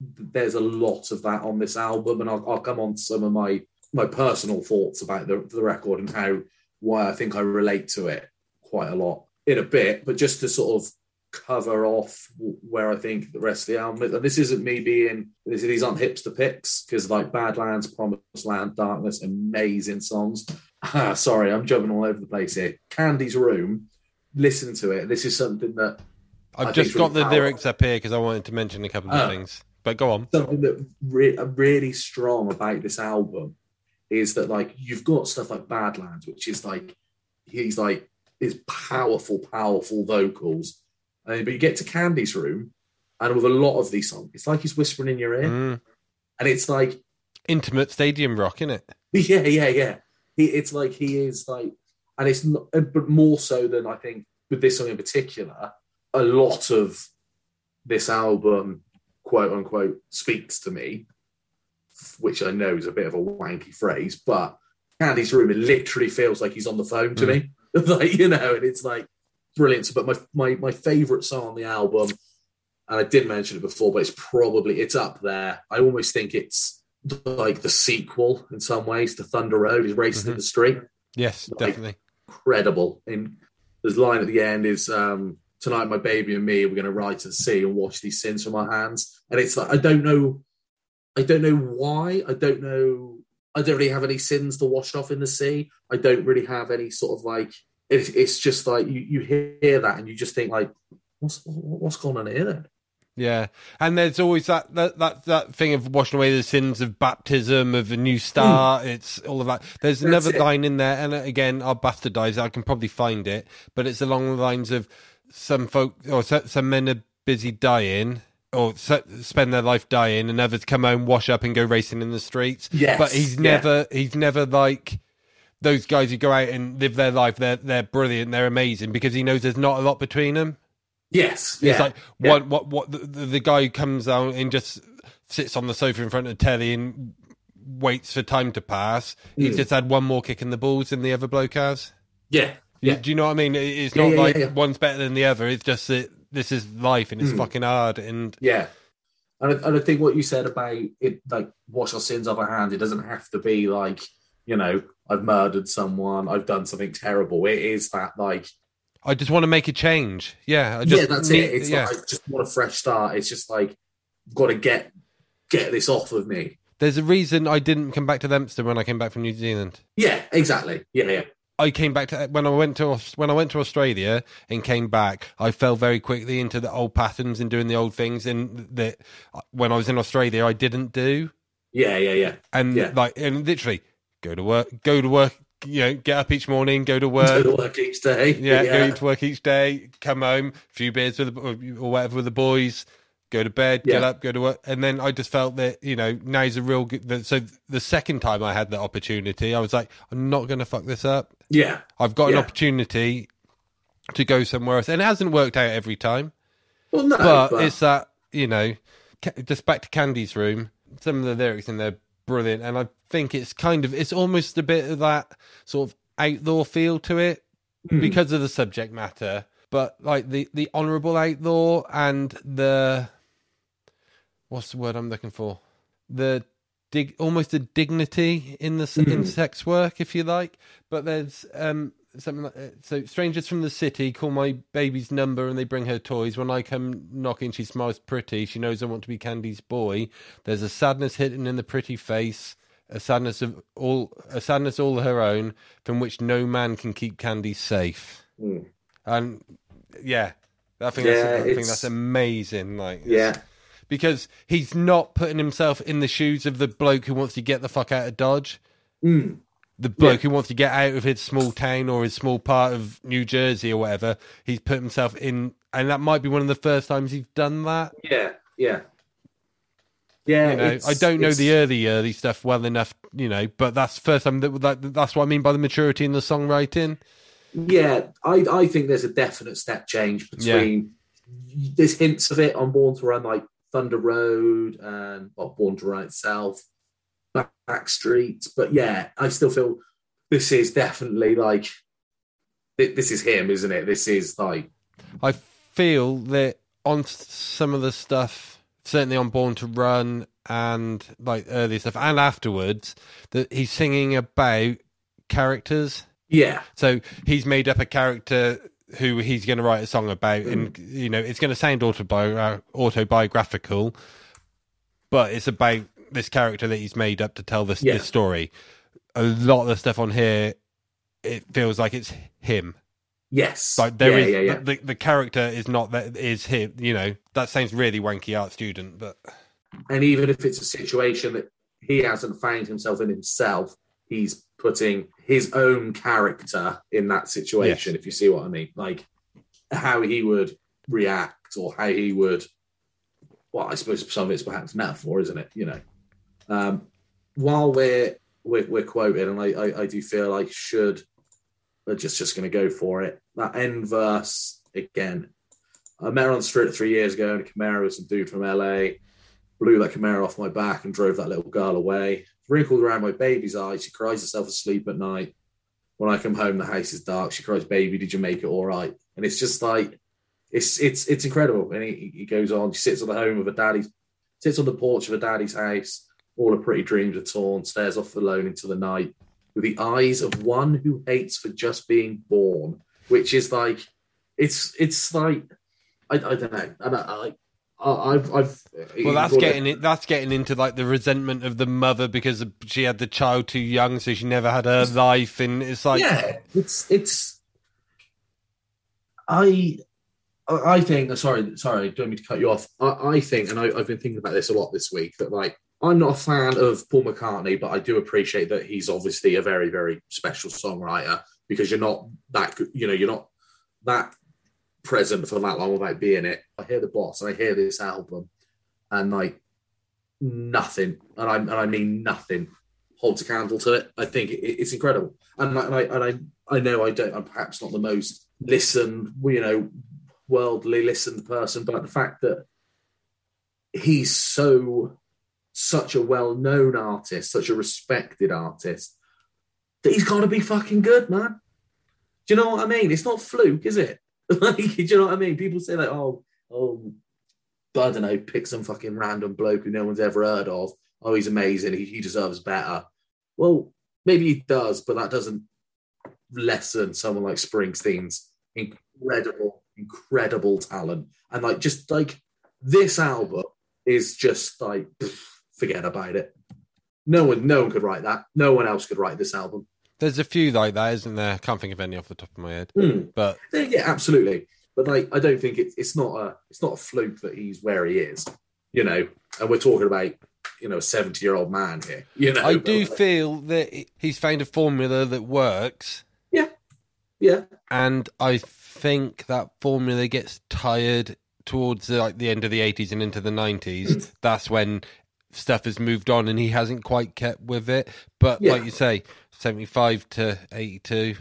there's a lot of that on this album, and I'll, I'll come on to some of my my personal thoughts about the, the record and how why I think I relate to it quite a lot in a bit. But just to sort of cover off where I think the rest of the album is, and this isn't me being this, these aren't hipster picks because like Badlands, Promised Land, Darkness, amazing songs. Ah, sorry, I'm jumping all over the place here. Candy's Room. Listen to it. This is something that I've just got the powerful. lyrics up here because I wanted to mention a couple of Oh. things. But go on. something that re- really strong about this album is that like you've got stuff like Badlands, which is like he's like his powerful, powerful vocals, and but you get to Candy's Room, and with a lot of these songs, it's like he's whispering in your ear, Mm. and it's like Intimate stadium rock, isn't it? *laughs* yeah, yeah, yeah. He, it's like he is like, and it's not, but more so than I think with this song in particular. A lot of this album, quote unquote, speaks to me, which I know is a bit of a wanky phrase, but Candy's room it literally feels like he's on the phone to me, *laughs* like you know, and it's like brilliant. But my my my favorite song on the album, and I did mention it before, but it's probably it's up there. I almost think it's like the sequel in some ways to Thunder Road. He's racing in the street, Yes, Like- definitely. incredible. And his line at the end is, um, "Tonight, my baby and me, we're going to ride to the sea and wash these sins from our hands." And it's like I don't know, I don't know why. I don't know. I don't really have any sins to wash off in the sea. I don't really have any sort of like. It, it's just like you you hear that and you just think like, what's what's going on here then? Yeah, and there's always that, that that that thing of washing away the sins of baptism, of a new start. Hmm. It's all of that. There's. That's another it. line in there, and again, I'll bastardize it. I can probably find it, but it's along the lines of some folk or some men are busy dying. Or spend their life dying, and others come home, wash up, and go racing in the streets. Yes, but he's yeah. never, he's never like those guys who go out and live their life. They're they're brilliant, they're amazing because he knows there's not a lot between them. Yes, It's yeah, like yeah. what what what the, the, guy who comes out and just sits on the sofa in front of the telly and waits for time to pass. He's Mm. just had one more kick in the balls than the other bloke has. yeah, yeah. Do you know what I mean? It's not yeah, like yeah, yeah. one's better than the other. It's just that this is life and it's Mm. fucking hard. And Yeah. And I, and I think what you said about it, like, wash our sins off our hands, it doesn't have to be like, you know, I've murdered someone, I've done something terrible. It is that, like, I just want to make a change. Yeah, I just yeah, that's need- it. It's yeah. like, I just want a fresh start. It's just like, I've got to get get this off of me. There's a reason I didn't come back to Leominster when I came back from New Zealand. Yeah, exactly. Yeah, yeah. I came back to when I went to when I went to Australia and came back. I fell very quickly into the old patterns and doing the old things, and that uh, when I was in Australia I didn't do. Yeah, yeah, yeah. And Yeah. like, and literally go to work, go to work. You know, get up each morning, go to *laughs* Go work. to work each day. yeah, go to work each day, come home, a few beers with the, or whatever with the boys, go to bed, get up, go to work, and then I just felt that you know now's a real good. So the second time I had that opportunity, I was like, I'm not going to fuck this up. Yeah. I've got an opportunity to go somewhere else, and it hasn't worked out every time. Well, no, But, but, it's that you know, just back to Candy's room. Some of the lyrics in there brilliant, and I think it's kind of it's almost a bit of that sort of outlaw feel to it Hmm. because of the subject matter. But like the the honourable outlaw and the what's the word I'm looking for? The dig almost a dignity in the s in Mhm. sex work, if you like. But there's um something like uh, so strangers from the city call my baby's number and they bring her toys when i come knocking she smiles pretty she knows i want to be candy's boy there's a sadness hidden in the pretty face a sadness of all a sadness all her own from which no man can keep candy safe Mm. and yeah i think Yeah, that's i think that's amazing like yeah. Because he's not putting himself in the shoes of the bloke who wants to get the fuck out of dodge Mm. the bloke who wants to get out of his small town or his small part of New Jersey or whatever, he's put himself in, and that might be one of the first times he's done that. Yeah, yeah. Yeah, You know, I don't know it's- the early, early stuff well enough, you know, but that's first time that, that that's what I mean by the maturity in the songwriting. yeah, I I think there's a definite step change between. There's hints of it on Born to Run, like Thunder Road and well, Born to Run itself, Backstreet. But yeah, I still feel this is definitely like this is him, isn't it? This is like I feel that on some of the stuff, certainly on Born to Run and like early stuff and afterwards, that he's singing about characters. Yeah. So he's made up a character who he's going to write a song about, mm. and you know it's going to sound autobi- autobiographical, but it's about this character that he's made up to tell this, yeah. this story. A lot of the stuff on here, it feels like it's him. Yes, like there yeah, is yeah, yeah. The, the character is not that is him. You know that sounds really wanky art student, but and even if it's a situation that he hasn't found himself in himself, he's putting his own character in that situation. Yes. If you see what I mean, like how he would react or how he would. Well, I suppose some of it's perhaps metaphor, isn't it? You know, um, while we're we're, we're quoting, and I, I, I do feel like should we're just just going to go for it. That end verse again. I met her on the street three years ago in a Camaro with some dude from LA. Blew that Camaro off my back and drove that little girl away. Wrinkled around my baby's eyes. She cries herself asleep at night. When I come home, the house is dark. She cries, "Baby, did you make it all right?" And it's just like, it's it's it's incredible. And he, he goes on. She sits on the home of her daddy's, sits on the porch of her daddy's house. All her pretty dreams are torn. Stares off alone into the night with the eyes of one who hates for just being born, which is like, it's it's like, I, I don't know, I, I I've, I've well, that's getting it. That's getting into like the resentment of the mother because she had the child too young, so she never had her life, and it's like, yeah, it's it's. I, I think. Oh, sorry, sorry, don't mean to cut you off. I, I think, and I, I've been thinking about this a lot this week. That like I'm not a fan of Paul McCartney, but I do appreciate that he's obviously a very, very special songwriter because you're not that, you know, you're not that present for that long without being it. I hear the boss and I hear this album and like nothing, and I, and I mean nothing, holds a candle to it. I think it, it's incredible. And, and I, and I, I know I don't, I'm perhaps not the most listened, you know, worldly listened person, but the fact that he's so such a well-known artist, such a respected artist, that he's got to be fucking good, man. Do you know what I mean? It's not fluke, is it? *laughs* like, you know what I mean? People say like, oh, oh, I don't know, pick some fucking random bloke who no one's ever heard of. Oh, he's amazing. He, he deserves better. Well, maybe he does, but that doesn't lessen someone like Springsteen's incredible, incredible talent. And like, just like this album is just like. Pff, forget about it. No one, no one could write that. No one else could write this album. There's a few like that, isn't there? I can't think of any off the top of my head. Mm. But yeah, absolutely. But like, I don't think it's it's not a it's not a fluke that he's where he is. You know, and we're talking about you know a seventy year old man here. You know, I do like, feel that he's found a formula that works. Yeah, yeah. And I think that formula gets tired towards the, like the end of the 80s and into the 90s that's when stuff has moved on and he hasn't quite kept with it. But yeah. like you say, 75 to 82.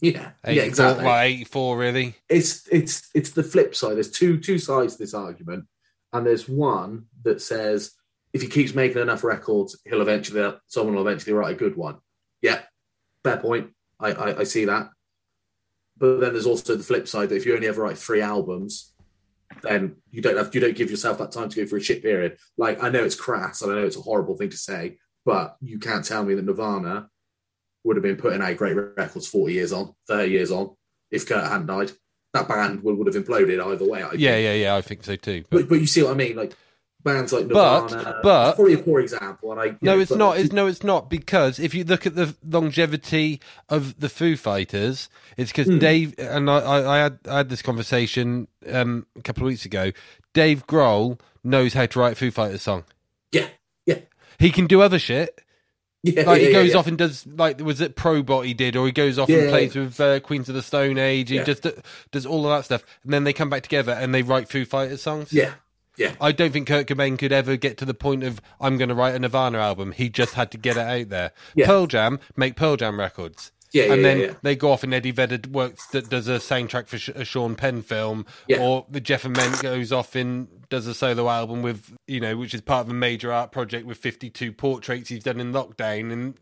Yeah, yeah, exactly. Well, 84 really. It's it's it's the flip side. There's two two sides to this argument, and there's one that says if he keeps making enough records, he'll eventually someone will eventually write a good one. Yeah, fair point. I, I, I see that. But then there's also the flip side that if you only ever write three albums, then you don't have you don't give yourself that time to go through a shit period. Like I know it's crass and I know it's a horrible thing to say, but you can't tell me that Nirvana would have been putting out great records 40 years on, 30 years on, if Kurt hadn't died. That band would, would have imploded either way. I yeah, yeah, yeah. I think so too. But, but, but you see what I mean? Like bands like Nirvana, but, but probably a poor example. And I no, know, it's not. It's, no, it's not because if you look at the longevity of the Foo Fighters, it's because hmm. Dave and I, I, I, had I had this conversation um, a couple of weeks ago. Dave Grohl knows how to write a Foo Fighters song. Yeah, yeah. He can do other shit. Yeah, like yeah, he goes yeah, off and does like was it Probot he did, or he goes off and plays with uh, Queens of the Stone Age. He just does all of that stuff, and then they come back together and they write Foo Fighters songs. Yeah, yeah. I don't think Kurt Cobain could ever get to the point of I'm going to write a Nirvana album. He just had to get it out there. Yeah. Pearl Jam make Pearl Jam records. Yeah, yeah, and then yeah, yeah. they go off and Eddie Vedder works that does a soundtrack for a Sean Penn film, Yeah. or the Jeff Ament goes off and does a solo album with you know, which is part of a major art project with fifty two portraits he's done in lockdown, and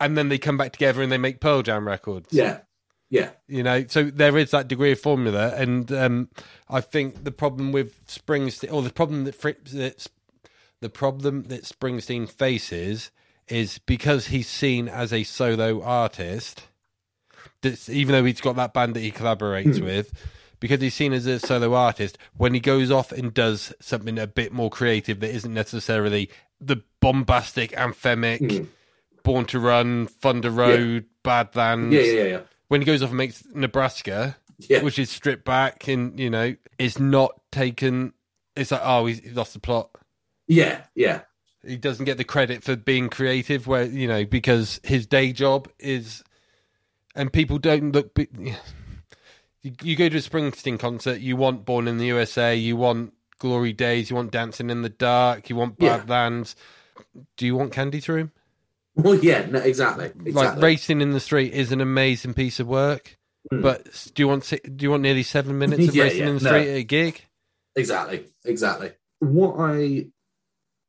and then they come back together and they make Pearl Jam records. yeah, yeah, you know, so there is that degree of formula, and um, I think the problem with Springsteen, or the problem that Fritz, that's the problem that Springsteen faces is because he's seen as a solo artist. That's even though he's got that band that he collaborates with, because he's seen as a solo artist. When he goes off and does something a bit more creative that isn't necessarily the bombastic, anthemic, Mm. Born to Run, Thunder Road, Badlands yeah, yeah, yeah, when he goes off and makes Nebraska, yeah. which is stripped back and you know is not taken. It's like oh he's he's lost the plot. yeah, yeah. He doesn't get the credit for being creative, where you know because his day job is, and people don't look. be- *sighs* You, you go to a Springsteen concert, you want Born in the USA, you want Glory Days, you want Dancing in the Dark, you want Yeah. Badlands. Do you want Candy's Room? *laughs* Well, yeah, no, exactly, exactly. Like racing in the street is an amazing piece of work, Mm. but do you want do you want nearly seven minutes of *laughs* Yeah, racing yeah, in the no. street at a gig? Exactly, exactly. What I,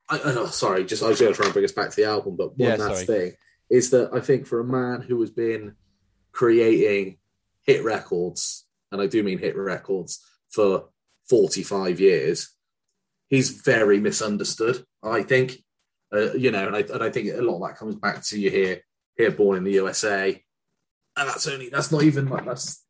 I, know, sorry, just I was going to try and bring us back to the album, but one Yeah, last sorry. thing is that I think for a man who has been creating hit records, and I do mean hit records for forty-five years, he's very misunderstood. I think, uh, you know, and I, and I think a lot of that comes back to you here, here, born in the USA, and that's only that's not even like that's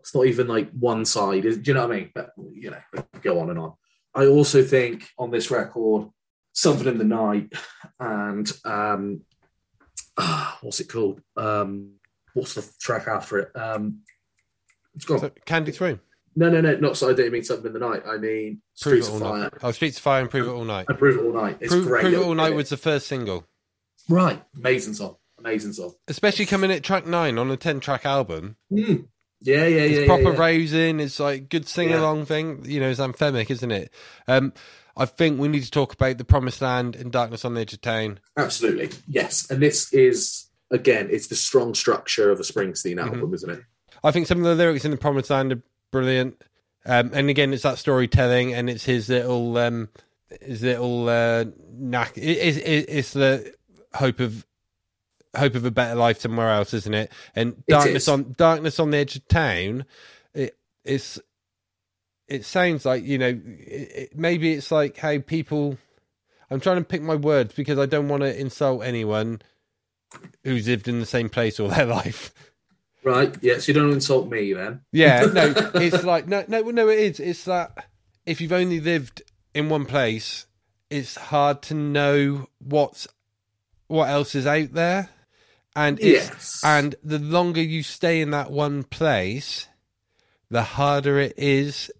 it's not even like one side. Do you know what I mean? But you know, go on and on. I also think on this record, something in the night, and um, ah, what's it called? Um, what's the track after it? Um, it's gone. Candy's Room, no, no, no, not so. I don't mean something in the night. I mean Streets of Fire. Night. Oh, Streets of Fire and Prove It All Night. I prove it all night. It's Prove, great. Prove It All Night was the first single, right. Amazing song. Amazing song. especially coming at track nine on a ten-track album. Mm. Yeah, yeah, It's yeah. proper yeah, yeah. rousing. It's like good sing-along thing. You know, it's anthemic, isn't it? Um, I think we need to talk about the Promised Land and Darkness on the Edge of Town. Absolutely. Yes. And this is again, it's the strong structure of a Springsteen album, Mm-hmm. isn't it? I think some of the lyrics in the Promised Land are brilliant. Um, and again, it's that storytelling, and it's his little, um, his little uh, knack. It, it, it, it's the hope of hope of a better life somewhere else, isn't it? And darkness on darkness on the edge of town. It, it's it sounds like you know it, maybe it's like how people. I'm trying to pick my words because I don't want to insult anyone who's lived in the same place all their *laughs* life. Right. Yes. you don't insult me then. Yeah, *laughs* no, it's like no, no, no. It is. It's that if you've only lived in one place, it's hard to know what's what else is out there, and it's Yes. and the longer you stay in that one place, the harder it is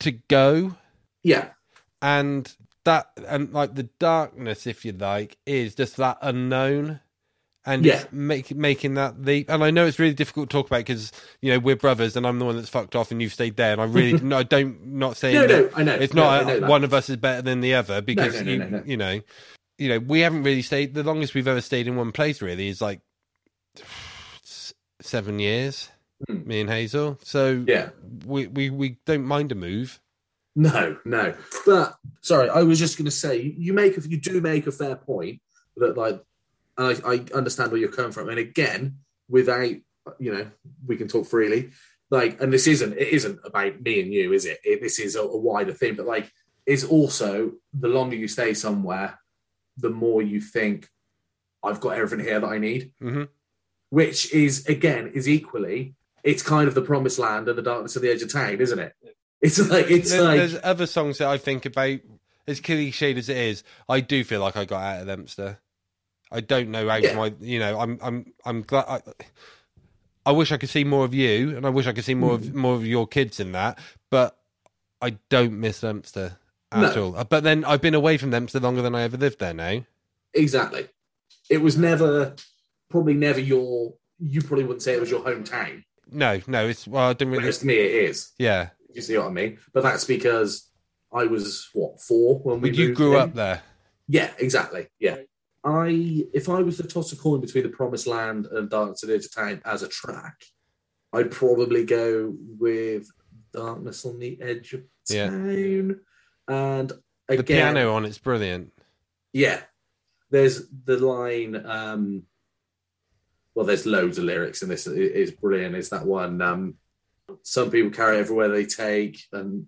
to go, Yeah. and that and like the darkness, if you like, is just that unknown. And Yeah. make, making that leap, and I know it's really difficult to talk about because you know we're brothers, and I'm the one that's fucked off, and you've stayed there, and I really, *laughs* no, I don't, not saying No, no, I know. it's No, not I know one of us is better than the other because no, no, you, no, no. you know, you know, we haven't really stayed. The longest we've ever stayed in one place really is like seven years. Hmm. Me and Hazel, so Yeah. we, we we don't mind a move. No, no. But sorry, I was just going to say you- you make a, you do make a fair point that like I, I understand where you're coming from, and again, without you know, we can talk freely. Like, and this isn't it isn't about me and you, is it? it this is a, a wider thing, but like, is also the longer you stay somewhere, the more you think I've got everything here that I need, hmm which is again is equally it's kind of the promised land and the darkness of the edge of town, isn't it? It's like it's There, like there's other songs that I think about. As cliched as it is, I do feel like I got out of Leominster. I don't know how Yeah. my, you know, I'm, I'm, I'm glad. I, I wish I could see more of you, and I wish I could see more of mm. more of your kids in that. But I don't miss Leominster at No. all. But then I've been away from Leominster longer than I ever lived there now. Exactly. It was never, probably never your. You probably wouldn't say it was your hometown. No, no, it's well, I didn't really. Whereas to me, it is. Yeah, You see what I mean? But that's because I was what four when we. but you grew in? up there. Yeah, exactly. Yeah, I if I was to toss a coin between the Promised Land and Darkness on the Edge of Town as a track, I'd probably go with Darkness on the Edge of Yeah. Town. And again The piano on it's brilliant. yeah, there's the line. Um, well, there's loads of lyrics in this. It is brilliant. It's that one. Um, some people carry everywhere they take, and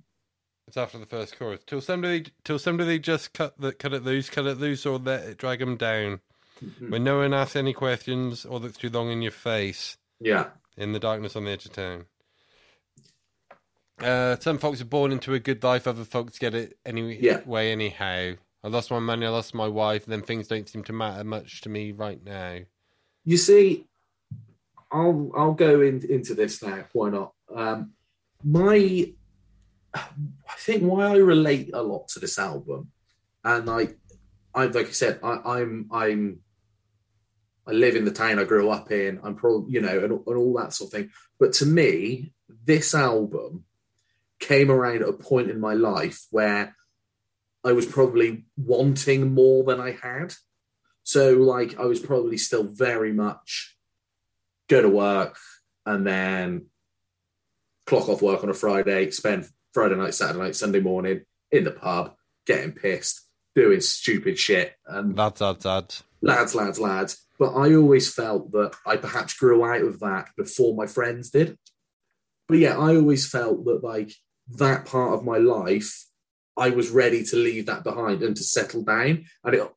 It's after the first chorus. Till somebody, till somebody just cut the cut it loose, cut it loose, or let it drag them down. When no one asks any questions or looks too long in your face, yeah, in the darkness on the edge of town. Uh, some folks are born into a good life, other folks get it any Yeah. way anyhow. I lost my money, I lost my wife, then things don't seem to matter much to me right now. You see, I'll I'll go in, into this now. Why not? Um, my, I think why I relate a lot to this album, and I, I like I said, I, I'm I'm, I live in the town I grew up in. I'm probably you know and, and all that sort of thing. But to me, this album came around at a point in my life where I was probably wanting more than I had. So, like, I was probably still very much go to work and then clock off work on a Friday, spend Friday night, Saturday night, Sunday morning in the pub, getting pissed, doing stupid shit, and Lads, lads, lads. lads, lads, lads. But I always felt that I perhaps grew out of that before my friends did. But yeah, I always felt that, like, that part of my life, I was ready to leave that behind and to settle down. And it,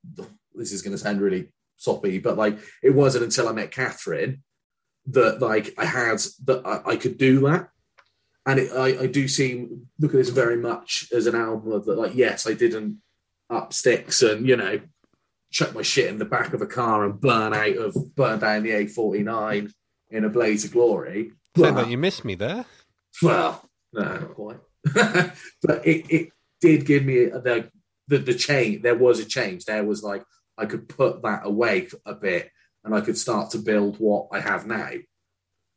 this is going to sound really soppy, but like, it wasn't until I met Catherine that, like, I had that I, I could do that. And it, I, I do seem look at this very much as an album of that, like, yes, I didn't up sticks and you know chuck my shit in the back of a car and burn out of burn down the A49 in a blaze of glory. But- you missed me there. well, no, not quite. *laughs* but it, it did give me the, the the change. There was a change. There was like I could put that away a bit, and I could start to build what I have now.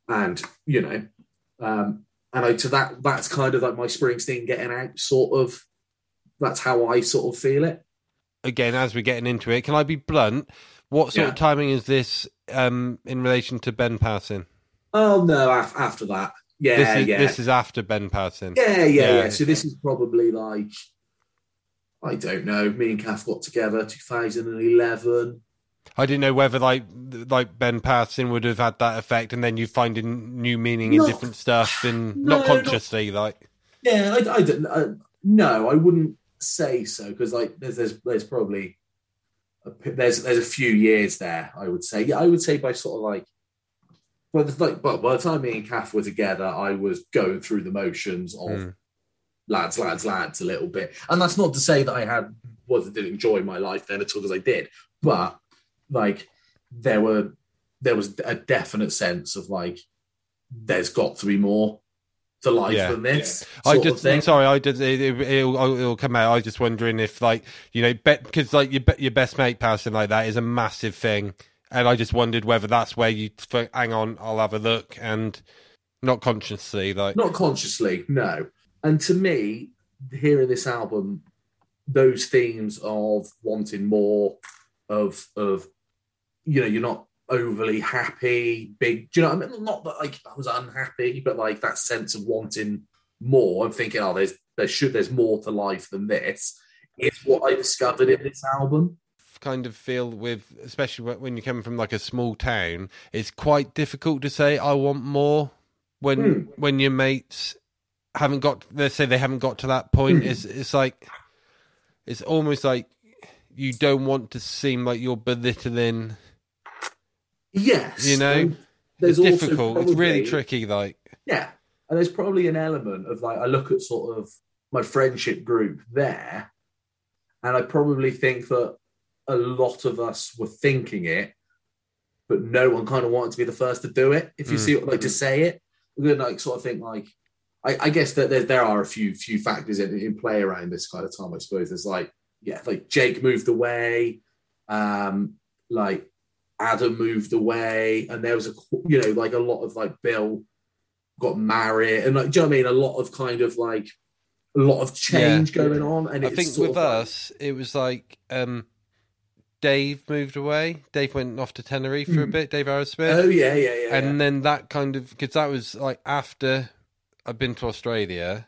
And you know, um, and I to that that's kind of like my Springsteen getting out sort of. That's how I sort of feel it. Again, as we're getting into it, can I be blunt? What sort Yeah. of timing is this um, in relation to Ben passing? Oh no! Af- after that, yeah, this is yeah, this is after Ben passing. yeah, yeah, Yeah. yeah. So this is probably like I don't know. Me and Kath got together 2011. I didn't know whether like like Ben passing would have had that effect, and then you finding new meaning in Not- different stuff, and *sighs* No, not not- consciously, like Yeah, I, I don't. Uh, no, I wouldn't say so because like there's there's there's probably a, there's there's a few years there. I would say. Yeah, I would say by sort of like. Well, the, like, but by the time me and Kath were together, I was going through the motions of Mm. lads, lads, lads a little bit. And that's not to say that I had was didn't enjoy my life then at all because I did. But like there were there was a definite sense of like there's got to be more to life Yeah. than this. I sort of just sorry, I just it, it, it'll, it'll come out. I was just wondering if like you know, because like your your best mate passing like that is a massive thing, and I just wondered whether that's where you think, hang on, I'll have a look, and not consciously like Not consciously, no. And to me, hearing this album, those themes of wanting more, of of you know, you're not overly happy, big. Do you know what I mean? Not that like I was unhappy, but like that sense of wanting more. I'm thinking, oh, there's there should there's more to life than this. Is what I discovered in this album. kind of feel with, especially when- you're coming from like a small town, it's quite difficult to say I want more when Hmm. when your mates haven't got. Let's say they haven't got to that point. Hmm. It's it's like it's almost like you don't want to seem like you're belittling. Yes, You know, and there's it's difficult. It's really tricky. Like Yeah. And there's probably an element of like, I look at sort of my friendship group there, and I probably think that a lot of us were thinking it, but no one kind of wanted to be the first to do it. If you Mm. see what like to say it, we're gonna like sort of think like, I, I guess that there, there are a few few factors in, in play around this kind of time. I suppose there's like, yeah, like Jake moved away, um, like Adam moved away, and there was a you know like a lot of like Bill got married, and like do you know what I mean? A lot of kind of like a lot of change going on, and I think with of like- us, it was like um, Dave moved away. Dave went off to Tenerife for a bit. Dave Aerosmith. Oh yeah, yeah, yeah. and yeah. then that kind of because that was like after I'd been to Australia,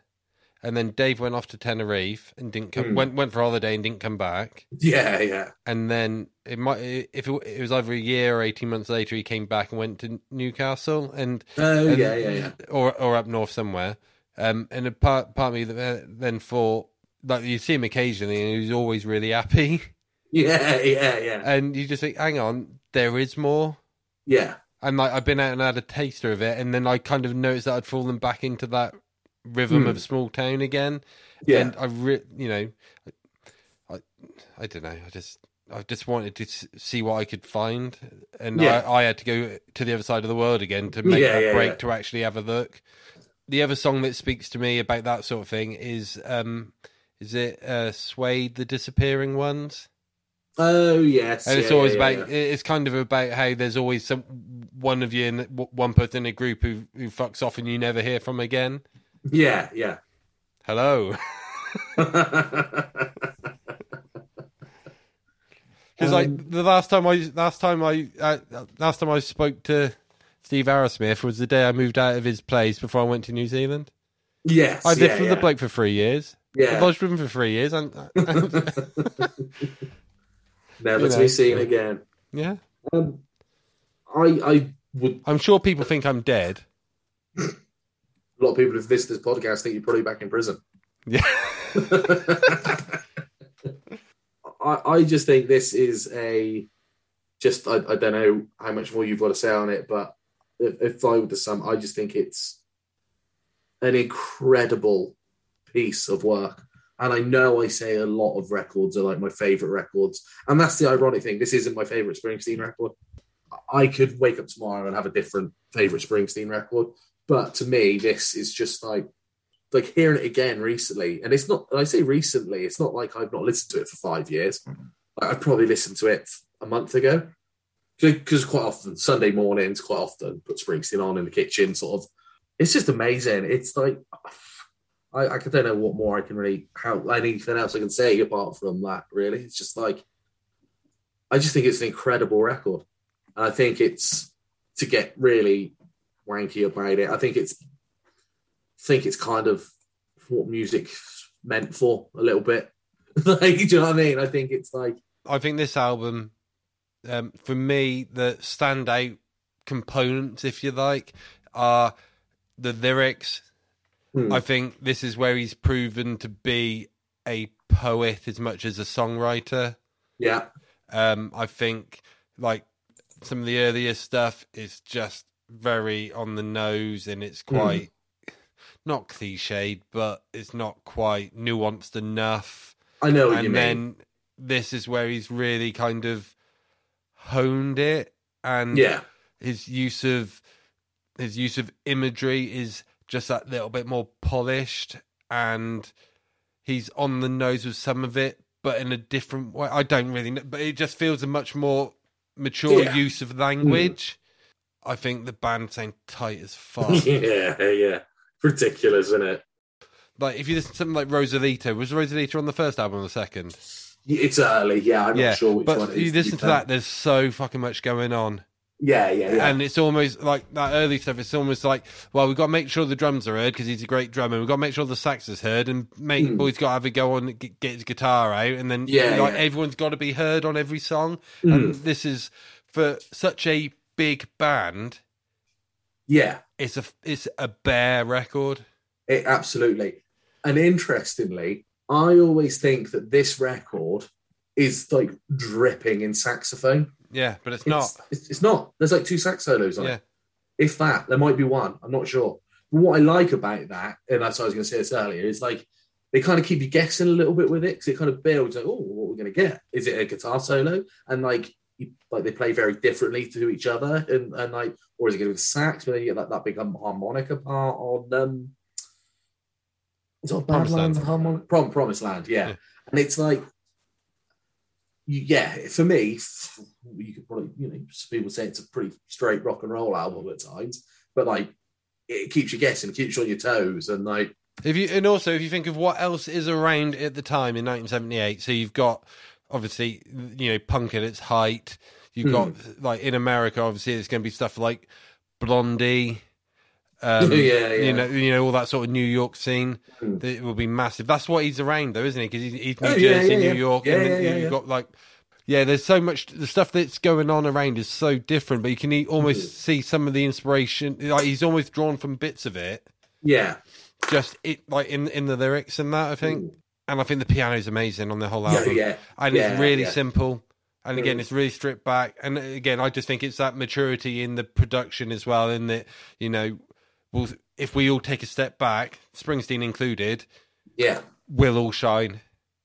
and then Dave went off to Tenerife and didn't come. Hmm. Went went for holiday and didn't come back. yeah, yeah, And then it might if it, it was either a year or eighteen months later, he came back and went to Newcastle and oh and- yeah, yeah, yeah. or or up north somewhere. Um, and a part part of me that then thought like you see him occasionally and he's always really happy, *laughs* Yeah, yeah, yeah, and you just think, hang on, there is more. yeah. and like I've been out and had a taster of it, and then I kind of noticed that I'd fallen back into that rhythm Hmm. of small town again. Yeah. and I, re- you know, I, I don't know. I just, I just wanted to see what I could find, and Yeah. I, I had to go to the other side of the world again to make Yeah, that yeah, break to actually have a look. The other song that speaks to me about that sort of thing is, um, is it uh, "Suede" the Disappearing Ones? Oh yes, and it's always about it's kind of about how there's always some one of you in one person in a group who who fucks off and you never hear from again Yeah, yeah. hello *laughs* because Um, like the last time i last time i uh, last time i spoke to steve arrowsmith was the day i moved out of his place before i went to new zealand yes, i lived yeah, with yeah. the bloke for three years Yeah. i lodged with him for three years and *laughs* Never you to be seen again. yeah Um, I I would. i'm sure people think i'm dead *laughs* A lot of people who've listened to this podcast think you're probably back in prison. yeah *laughs* I, I just think this is a just I, I don't know how much more you've got to say on it, but if, if I were to sum, I just think it's an incredible piece of work. And I know I say a lot of records are like my favorite records, and that's the ironic thing. This isn't my favorite Springsteen record. I could wake up tomorrow and have a different favorite Springsteen record, but to me, this is just like like hearing it again recently, and it's not. I say recently, it's not like I've not listened to it for five years. Mm-hmm. Like, I probably listened to it a month ago because quite often Sunday mornings, quite often put Springsteen on in the kitchen. Sort of, it's just amazing. It's like I, I don't know what more I can really how anything else I can say apart from that. Really, it's just like I just think it's an incredible record, and I think it's to get really wanky about it. I think it's think it's kind of what music's meant for a little bit. *laughs* like, do you know what I mean? I think it's like, I think this album, um, for me, the standout components, if you like, are the lyrics. hmm, I think this is where he's proven to be a poet as much as a songwriter. yeah, Um, I think like some of the earlier stuff is just very on the nose and it's hmm. quite not cliched, but it's not quite nuanced enough. I know what you and mean. then this is where he's really kind of honed it and yeah, his use of his use of imagery is just that little bit more polished and he's on the nose with some of it but in a different way. I don't really know but it just feels a much more mature Yeah. use of hmm. language i think the band sound tight as *laughs* fuck yeah, yeah. Ridiculous, isn't it? like if you listen to something like rosalita was rosalita on the first album or the second It's early, yeah. I'm yeah not sure which but one it is. you listen to that there's so fucking much going on Yeah, yeah, yeah. and it's almost like that early stuff. It's almost like, well, we've got to make sure the drums are heard because he's a great drummer. We've got to make sure the sax is heard, and mate, Hmm. boy's got to have a go on, get, get his guitar out, and then Yeah, like yeah. everyone's got to be heard on every song. Hmm. And this is for such a big band. yeah, It's a it's a bare record. it, absolutely. And interestingly, I always think that this record is like dripping in saxophone. Yeah, but it's not. It's, it's not. There's like two sax solos on Yeah. it. If that, there might be one. I'm not sure. But what I like about that, and that's what I was going to say this earlier, is like they kind of keep you guessing a little bit with it because it kind of builds like, oh, what we're we going to get? Is it a guitar solo? And like, like they play very differently to each other, and, and like, or is it going to be sax? But then you get that, that big um, harmonica part on um, it's it Promised Badlands Land. harmonic? Prom, Promised Land, yeah. Yeah. And it's like, yeah, for me, you could probably, you know, people say it's a pretty straight rock and roll album at times, but like, it keeps you guessing, it keeps you on your toes, and like, If you and also if you think of what else is around at the time in 1978, so you've got obviously you know punk at its height. You've got like in America, obviously it's going to be stuff like Blondie. Um, *laughs* Yeah, yeah. You know, you know all that sort of New York scene. Mm. It will be massive. That's what he's around, though, isn't he? Because he's, he's New Oh, Jersey, yeah, New yeah. York, Yeah, and then you've got like, yeah. There's so much the stuff that's going on around is so different, but you can almost Mm. see some of the inspiration. Like he's almost drawn from bits of it, Yeah. just it like in in the lyrics and that. I think, Mm. And I think the piano's amazing on the whole album yeah. and yeah, it's really yeah. simple. And again, it's really stripped back. And again, I just think it's that maturity in the production as well. In that, you know, we'll, if we all take a step back, Springsteen included, Yeah. we'll all shine.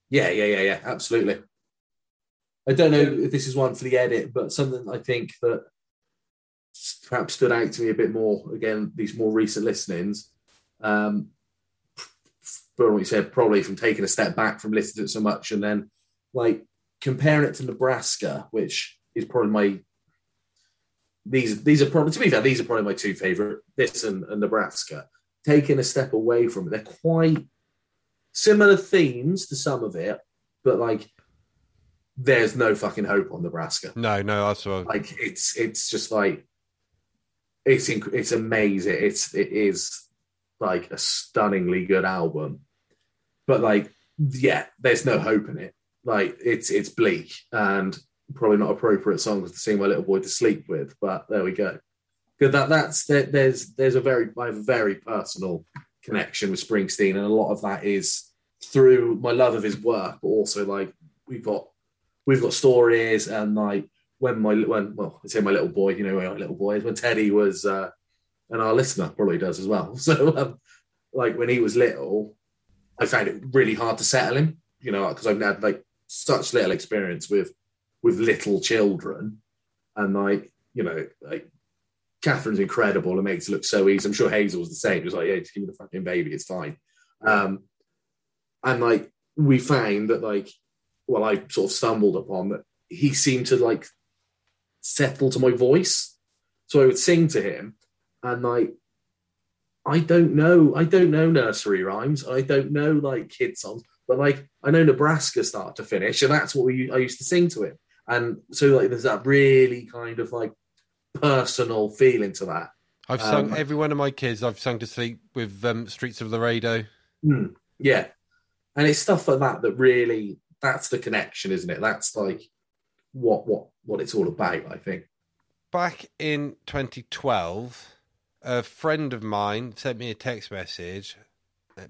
Yeah, yeah, yeah, yeah, absolutely. I don't know if this is one for the edit, but something I think that perhaps stood out to me a bit more. Again, these more recent listenings. Um, from what you said, probably from taking a step back from listening to it so much, and then like comparing it to Nebraska, which is probably my these these are probably to be fair, these are probably my two favorite. This and, and Nebraska. Taking a step away from it, they're quite similar themes to some of it, but like there's no fucking hope on Nebraska. No, no, that's what. Like it's it's just like it's inc- it's amazing. It's it is like a stunningly good album, but like yeah, there's no hope in it. Like it's it's bleak and probably not appropriate songs to sing my little boy to sleep with. But there we go. Good that that's there, there's there's a very I have a very personal connection with Springsteen, and a lot of that is through my love of his work, but also like we've got we've got stories and like when my when well I say my little boy, you know my little boy is when Teddy was uh and our listener probably does as well. *laughs* So um, like when he was little, I found it really hard to settle him, you know, because I've had like such little experience with with little children, and like you know like Catherine's incredible and makes it look so easy. I'm sure Hazel's the same. Just like yeah, just give me the fucking baby, it's fine. Um, and like we found that like well, I sort of stumbled upon that he seemed to like settle to my voice. So I would sing to him, and like, I don't know, I don't know nursery rhymes, I don't know like kid songs, but like I know Nebraska start to finish, and that's what we I used to sing to him. And so like there's that really kind of like personal feeling to that. I've sung Um, every one of my kids. I've sung to sleep with um, Streets of Laredo. Hmm, yeah, and it's stuff like that that really that's the connection, isn't it? That's like what what what it's all about. I think. Back in 2012, a friend of mine sent me a text message.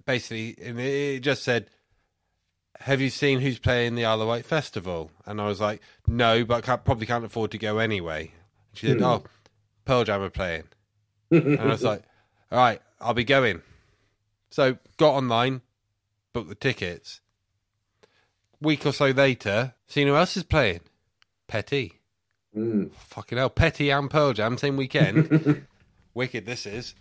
Basically, and it just said, "Have you seen who's playing the Isle of Wight festival?" And I was like, "No, but I can't, probably can't afford to go anyway." She said, Hmm. "Oh, Pearl Jam are playing," and I was like, "All right, I'll be going." So got online, booked the tickets. Week or so later, seen who else is playing? Petty. Mm. Fucking hell, Petty and Pearl Jam same weekend. *laughs* Wicked, this is.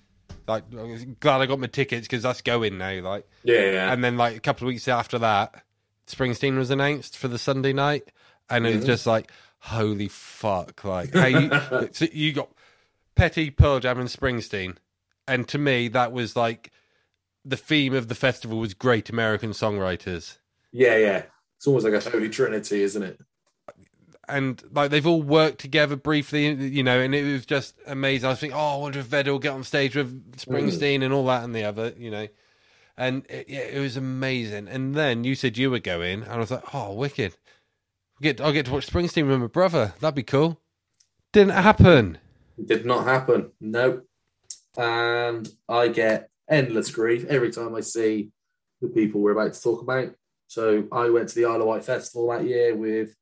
Like, I'm glad I got my tickets because that's going now. Like, Yeah, yeah. and then like a couple of weeks after that, Springsteen was announced for the Sunday night, and it was just like, holy fuck! Like, how you *laughs* so you got Petty, Pearl Jam, and Springsteen, and to me that was like the theme of the festival was great American songwriters. yeah, yeah. It's almost like a holy trinity, isn't it? And like they've all worked together briefly, you know, and it was just amazing. I was thinking, oh, I wonder if Vedder will get on stage with Springsteen mm. and all that and the other, you know. And it, yeah, it was amazing. And then you said you were going, and I was like, oh, wicked. Get, I'll get to watch Springsteen with my brother. That'd be cool. Didn't happen. It did not happen. Nope. And I get endless grief every time I see the people we're about to talk about. So I went to the Isle of Wight Festival that year with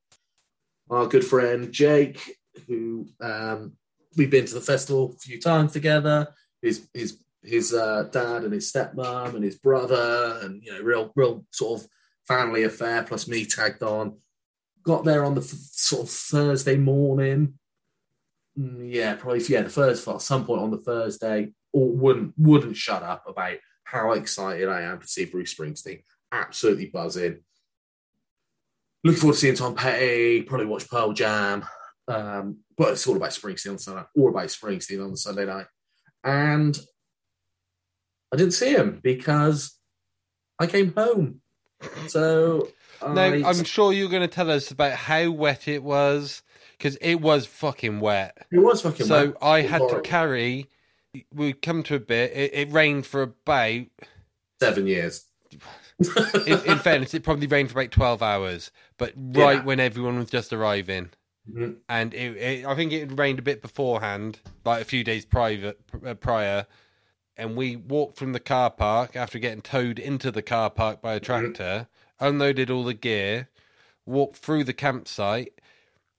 our good friend Jake, who um, we've been to the festival a few times together. His his his uh, dad and his stepmom and his brother, and you know, real real sort of family affair. Plus me tagged on. Got there on the f- sort of Thursday morning. Mm, Yeah, probably yeah, the first at some point on the Thursday, or wouldn't wouldn't shut up about how excited I am to see Bruce Springsteen. Absolutely buzzing. Looking forward to seeing Tom Petty. Probably watch Pearl Jam. Um, but it's all about Springsteen on Sunday, all about Springsteen on the Sunday night. And I didn't see him because I came home. So *laughs* Now, I- I'm sure you're going to tell us about how wet it was because it was fucking wet. it was fucking So wet. I It was had to carry. We come to a bit. It, it rained for about. seven years. In, in *laughs* fairness, it probably rained for about twelve hours, but right Yeah. when everyone was just arriving, Mhm. and it, it, I think it rained a bit beforehand, like a few days private uh, prior. And we walked from the car park after getting towed into the car park by a tractor, unloaded all the gear, walked through the campsite.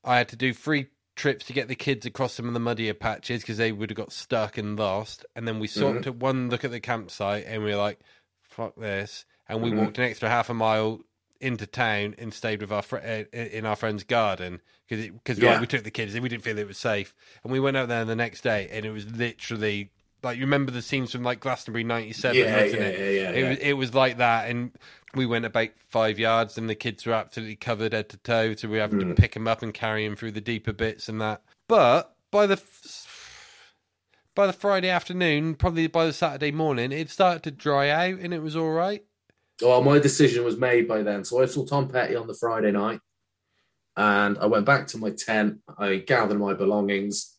I had to do three trips to get the kids across some of the muddier patches because they would have got stuck and lost. And then we sort of took one look at the campsite and we were like, "Fuck this!" And we Mhm. walked an extra half a mile into town and stayed with our fr- uh, in our friend's garden because because Yeah. we took the kids and we didn't feel it was safe. And we went out there the next day and it was literally like you remember the scenes from like Glastonbury '97, Yeah, wasn't yeah, it? yeah, yeah, It yeah. was it was like that, and we went about five yards, and the kids were absolutely covered head to toe, so we were having Mm. to pick them up and carry them through the deeper bits and that. But by the f- by the Friday afternoon, probably by the Saturday morning, it started to dry out, and it was all right. Well, my decision was made by then. So I saw Tom Petty on the Friday night, and I went back to my tent. I gathered my belongings,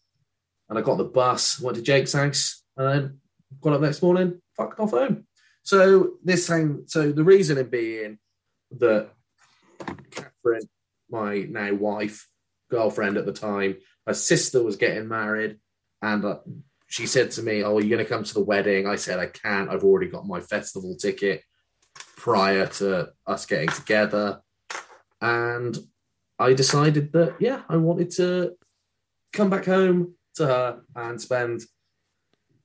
and I got the bus. Went to Jake's house, and then got up next morning, fucked off home. So this thing. So the reasoning being that Catherine, my now wife, girlfriend at the time, her sister was getting married, and uh, she said to me, "Oh, are you going to come to the wedding?" I said, "I can't. I've already got my festival ticket." Prior to us getting together. And I decided that, yeah, I wanted to come back home to her and spend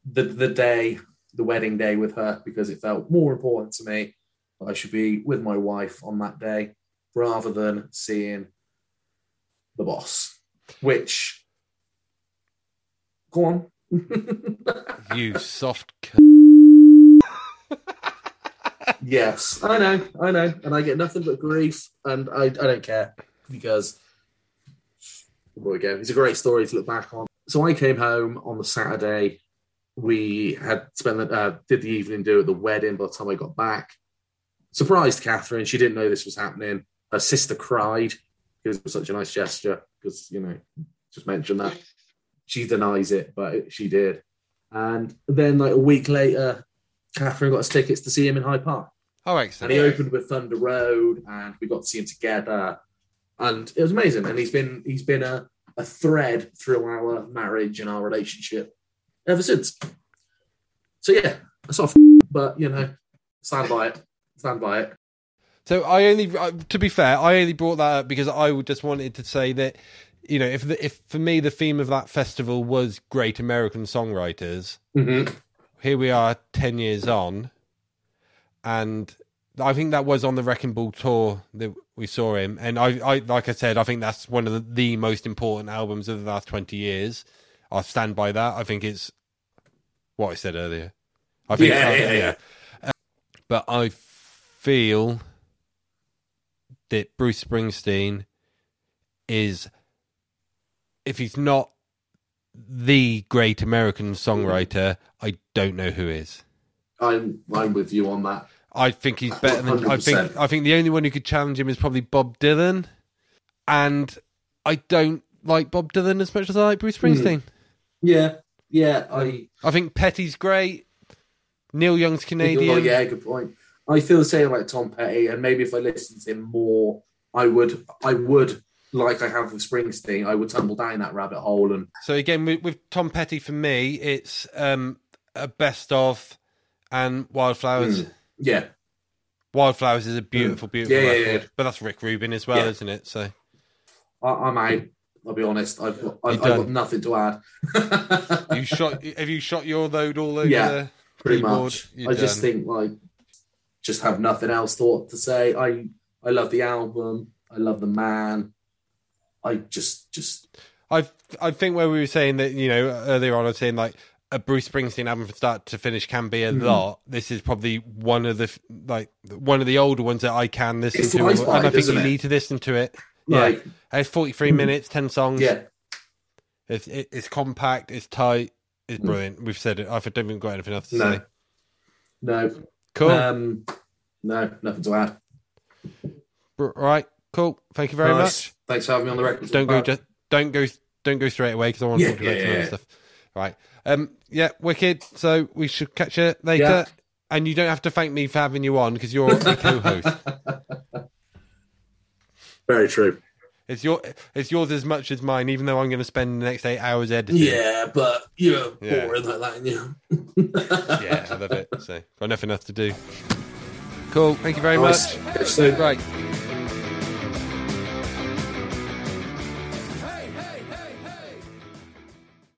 the, the day, the wedding day with her because it felt more important to me that I should be with my wife on that day rather than seeing the boss, which, go on. *laughs* You soft. C- *laughs* Yes, I know, I know, and I get nothing but grief, and I, I don't care because there we go. It's a great story to look back on. So I came home on the Saturday. We had spent the, uh, did the evening do at the wedding. By the time I got back, surprised Catherine. She didn't know this was happening. Her sister cried because it was such a nice gesture. Because you know, just mention that she denies it, but she did. And then like a week later, Catherine got us tickets to see him in Hyde Park. oh, And excellent. he opened with Thunder Road, and we got to see him together, and it was amazing. And he's been he's been a, a thread through our marriage and our relationship ever since. So yeah, that's off, but you know, stand by it, stand by it. So I only, to be fair, I only brought that up because I just wanted to say that, you know, if the, if for me the theme of that festival was great American songwriters, Mm-hmm. Here we are ten years on, and I think that was on the Wrecking Ball tour that we saw him, and I, I like I said, I think that's one of the, the most important albums of the last twenty years. I stand by that. I think it's what I said earlier. I think, Yeah, I- yeah, yeah. Uh, but I feel that Bruce Springsteen is, if he's not the great American songwriter, I don't know who is. I'm I'm with you on that. I think he's better than I think. 100%. I think the only one who could challenge him is probably Bob Dylan, and I don't like Bob Dylan as much as I like Bruce hmm. Springsteen. Yeah, yeah, I I think Petty's great. Neil Young's Canadian. Oh, yeah, good point. I feel the same about Tom Petty, and maybe if I listened to him more, I would, I would, like I have with Springsteen, I would tumble down that rabbit hole. And So again, with, with Tom Petty, for me, it's um, a best of and Wildflowers. Mm. yeah, Wildflowers is a beautiful, beautiful Yeah, yeah, record, yeah. but that's Rick Rubin as well, Yeah. isn't it? So I, I'm out. I'll be honest. I've got, I've, I've got nothing to add. *laughs* you shot. Have you shot your load all over? Yeah, Pretty keyboard? much. You're I just think like, just have nothing else thought to say. I, I love the album. I love the man. I just, just I I think where we were saying that you know earlier on, I was saying like a Bruce Springsteen album from start to finish can be a Mhm. lot. This is probably one of the like one of the older ones that I can listen It to, flies and by, I think you it? need to listen to it. like, Yeah, it's forty three Mhm. minutes, ten songs. yeah, It's it, it's compact, it's tight, it's Mm. brilliant. We've said it. I don't even got anything else to no, say. no, Cool. um, no, nothing to add. All right, cool. Thank you very Nice. much. Thanks for having me on the record. Don't go just don't go don't go straight away because I want to Yeah, talk about yeah, some yeah. other stuff. Right. Um. Yeah. Wicked. So we should catch you later. Yeah. And you don't have to thank me for having you on because you're a co-host. *laughs* Very true. It's your it's yours as much as mine, even though I'm going to spend the next eight hours editing. Yeah, but you're Yeah. boring like that, you. *laughs* yeah, I love it. So got nothing else to do. Cool. Thank you very Nice. much. Right.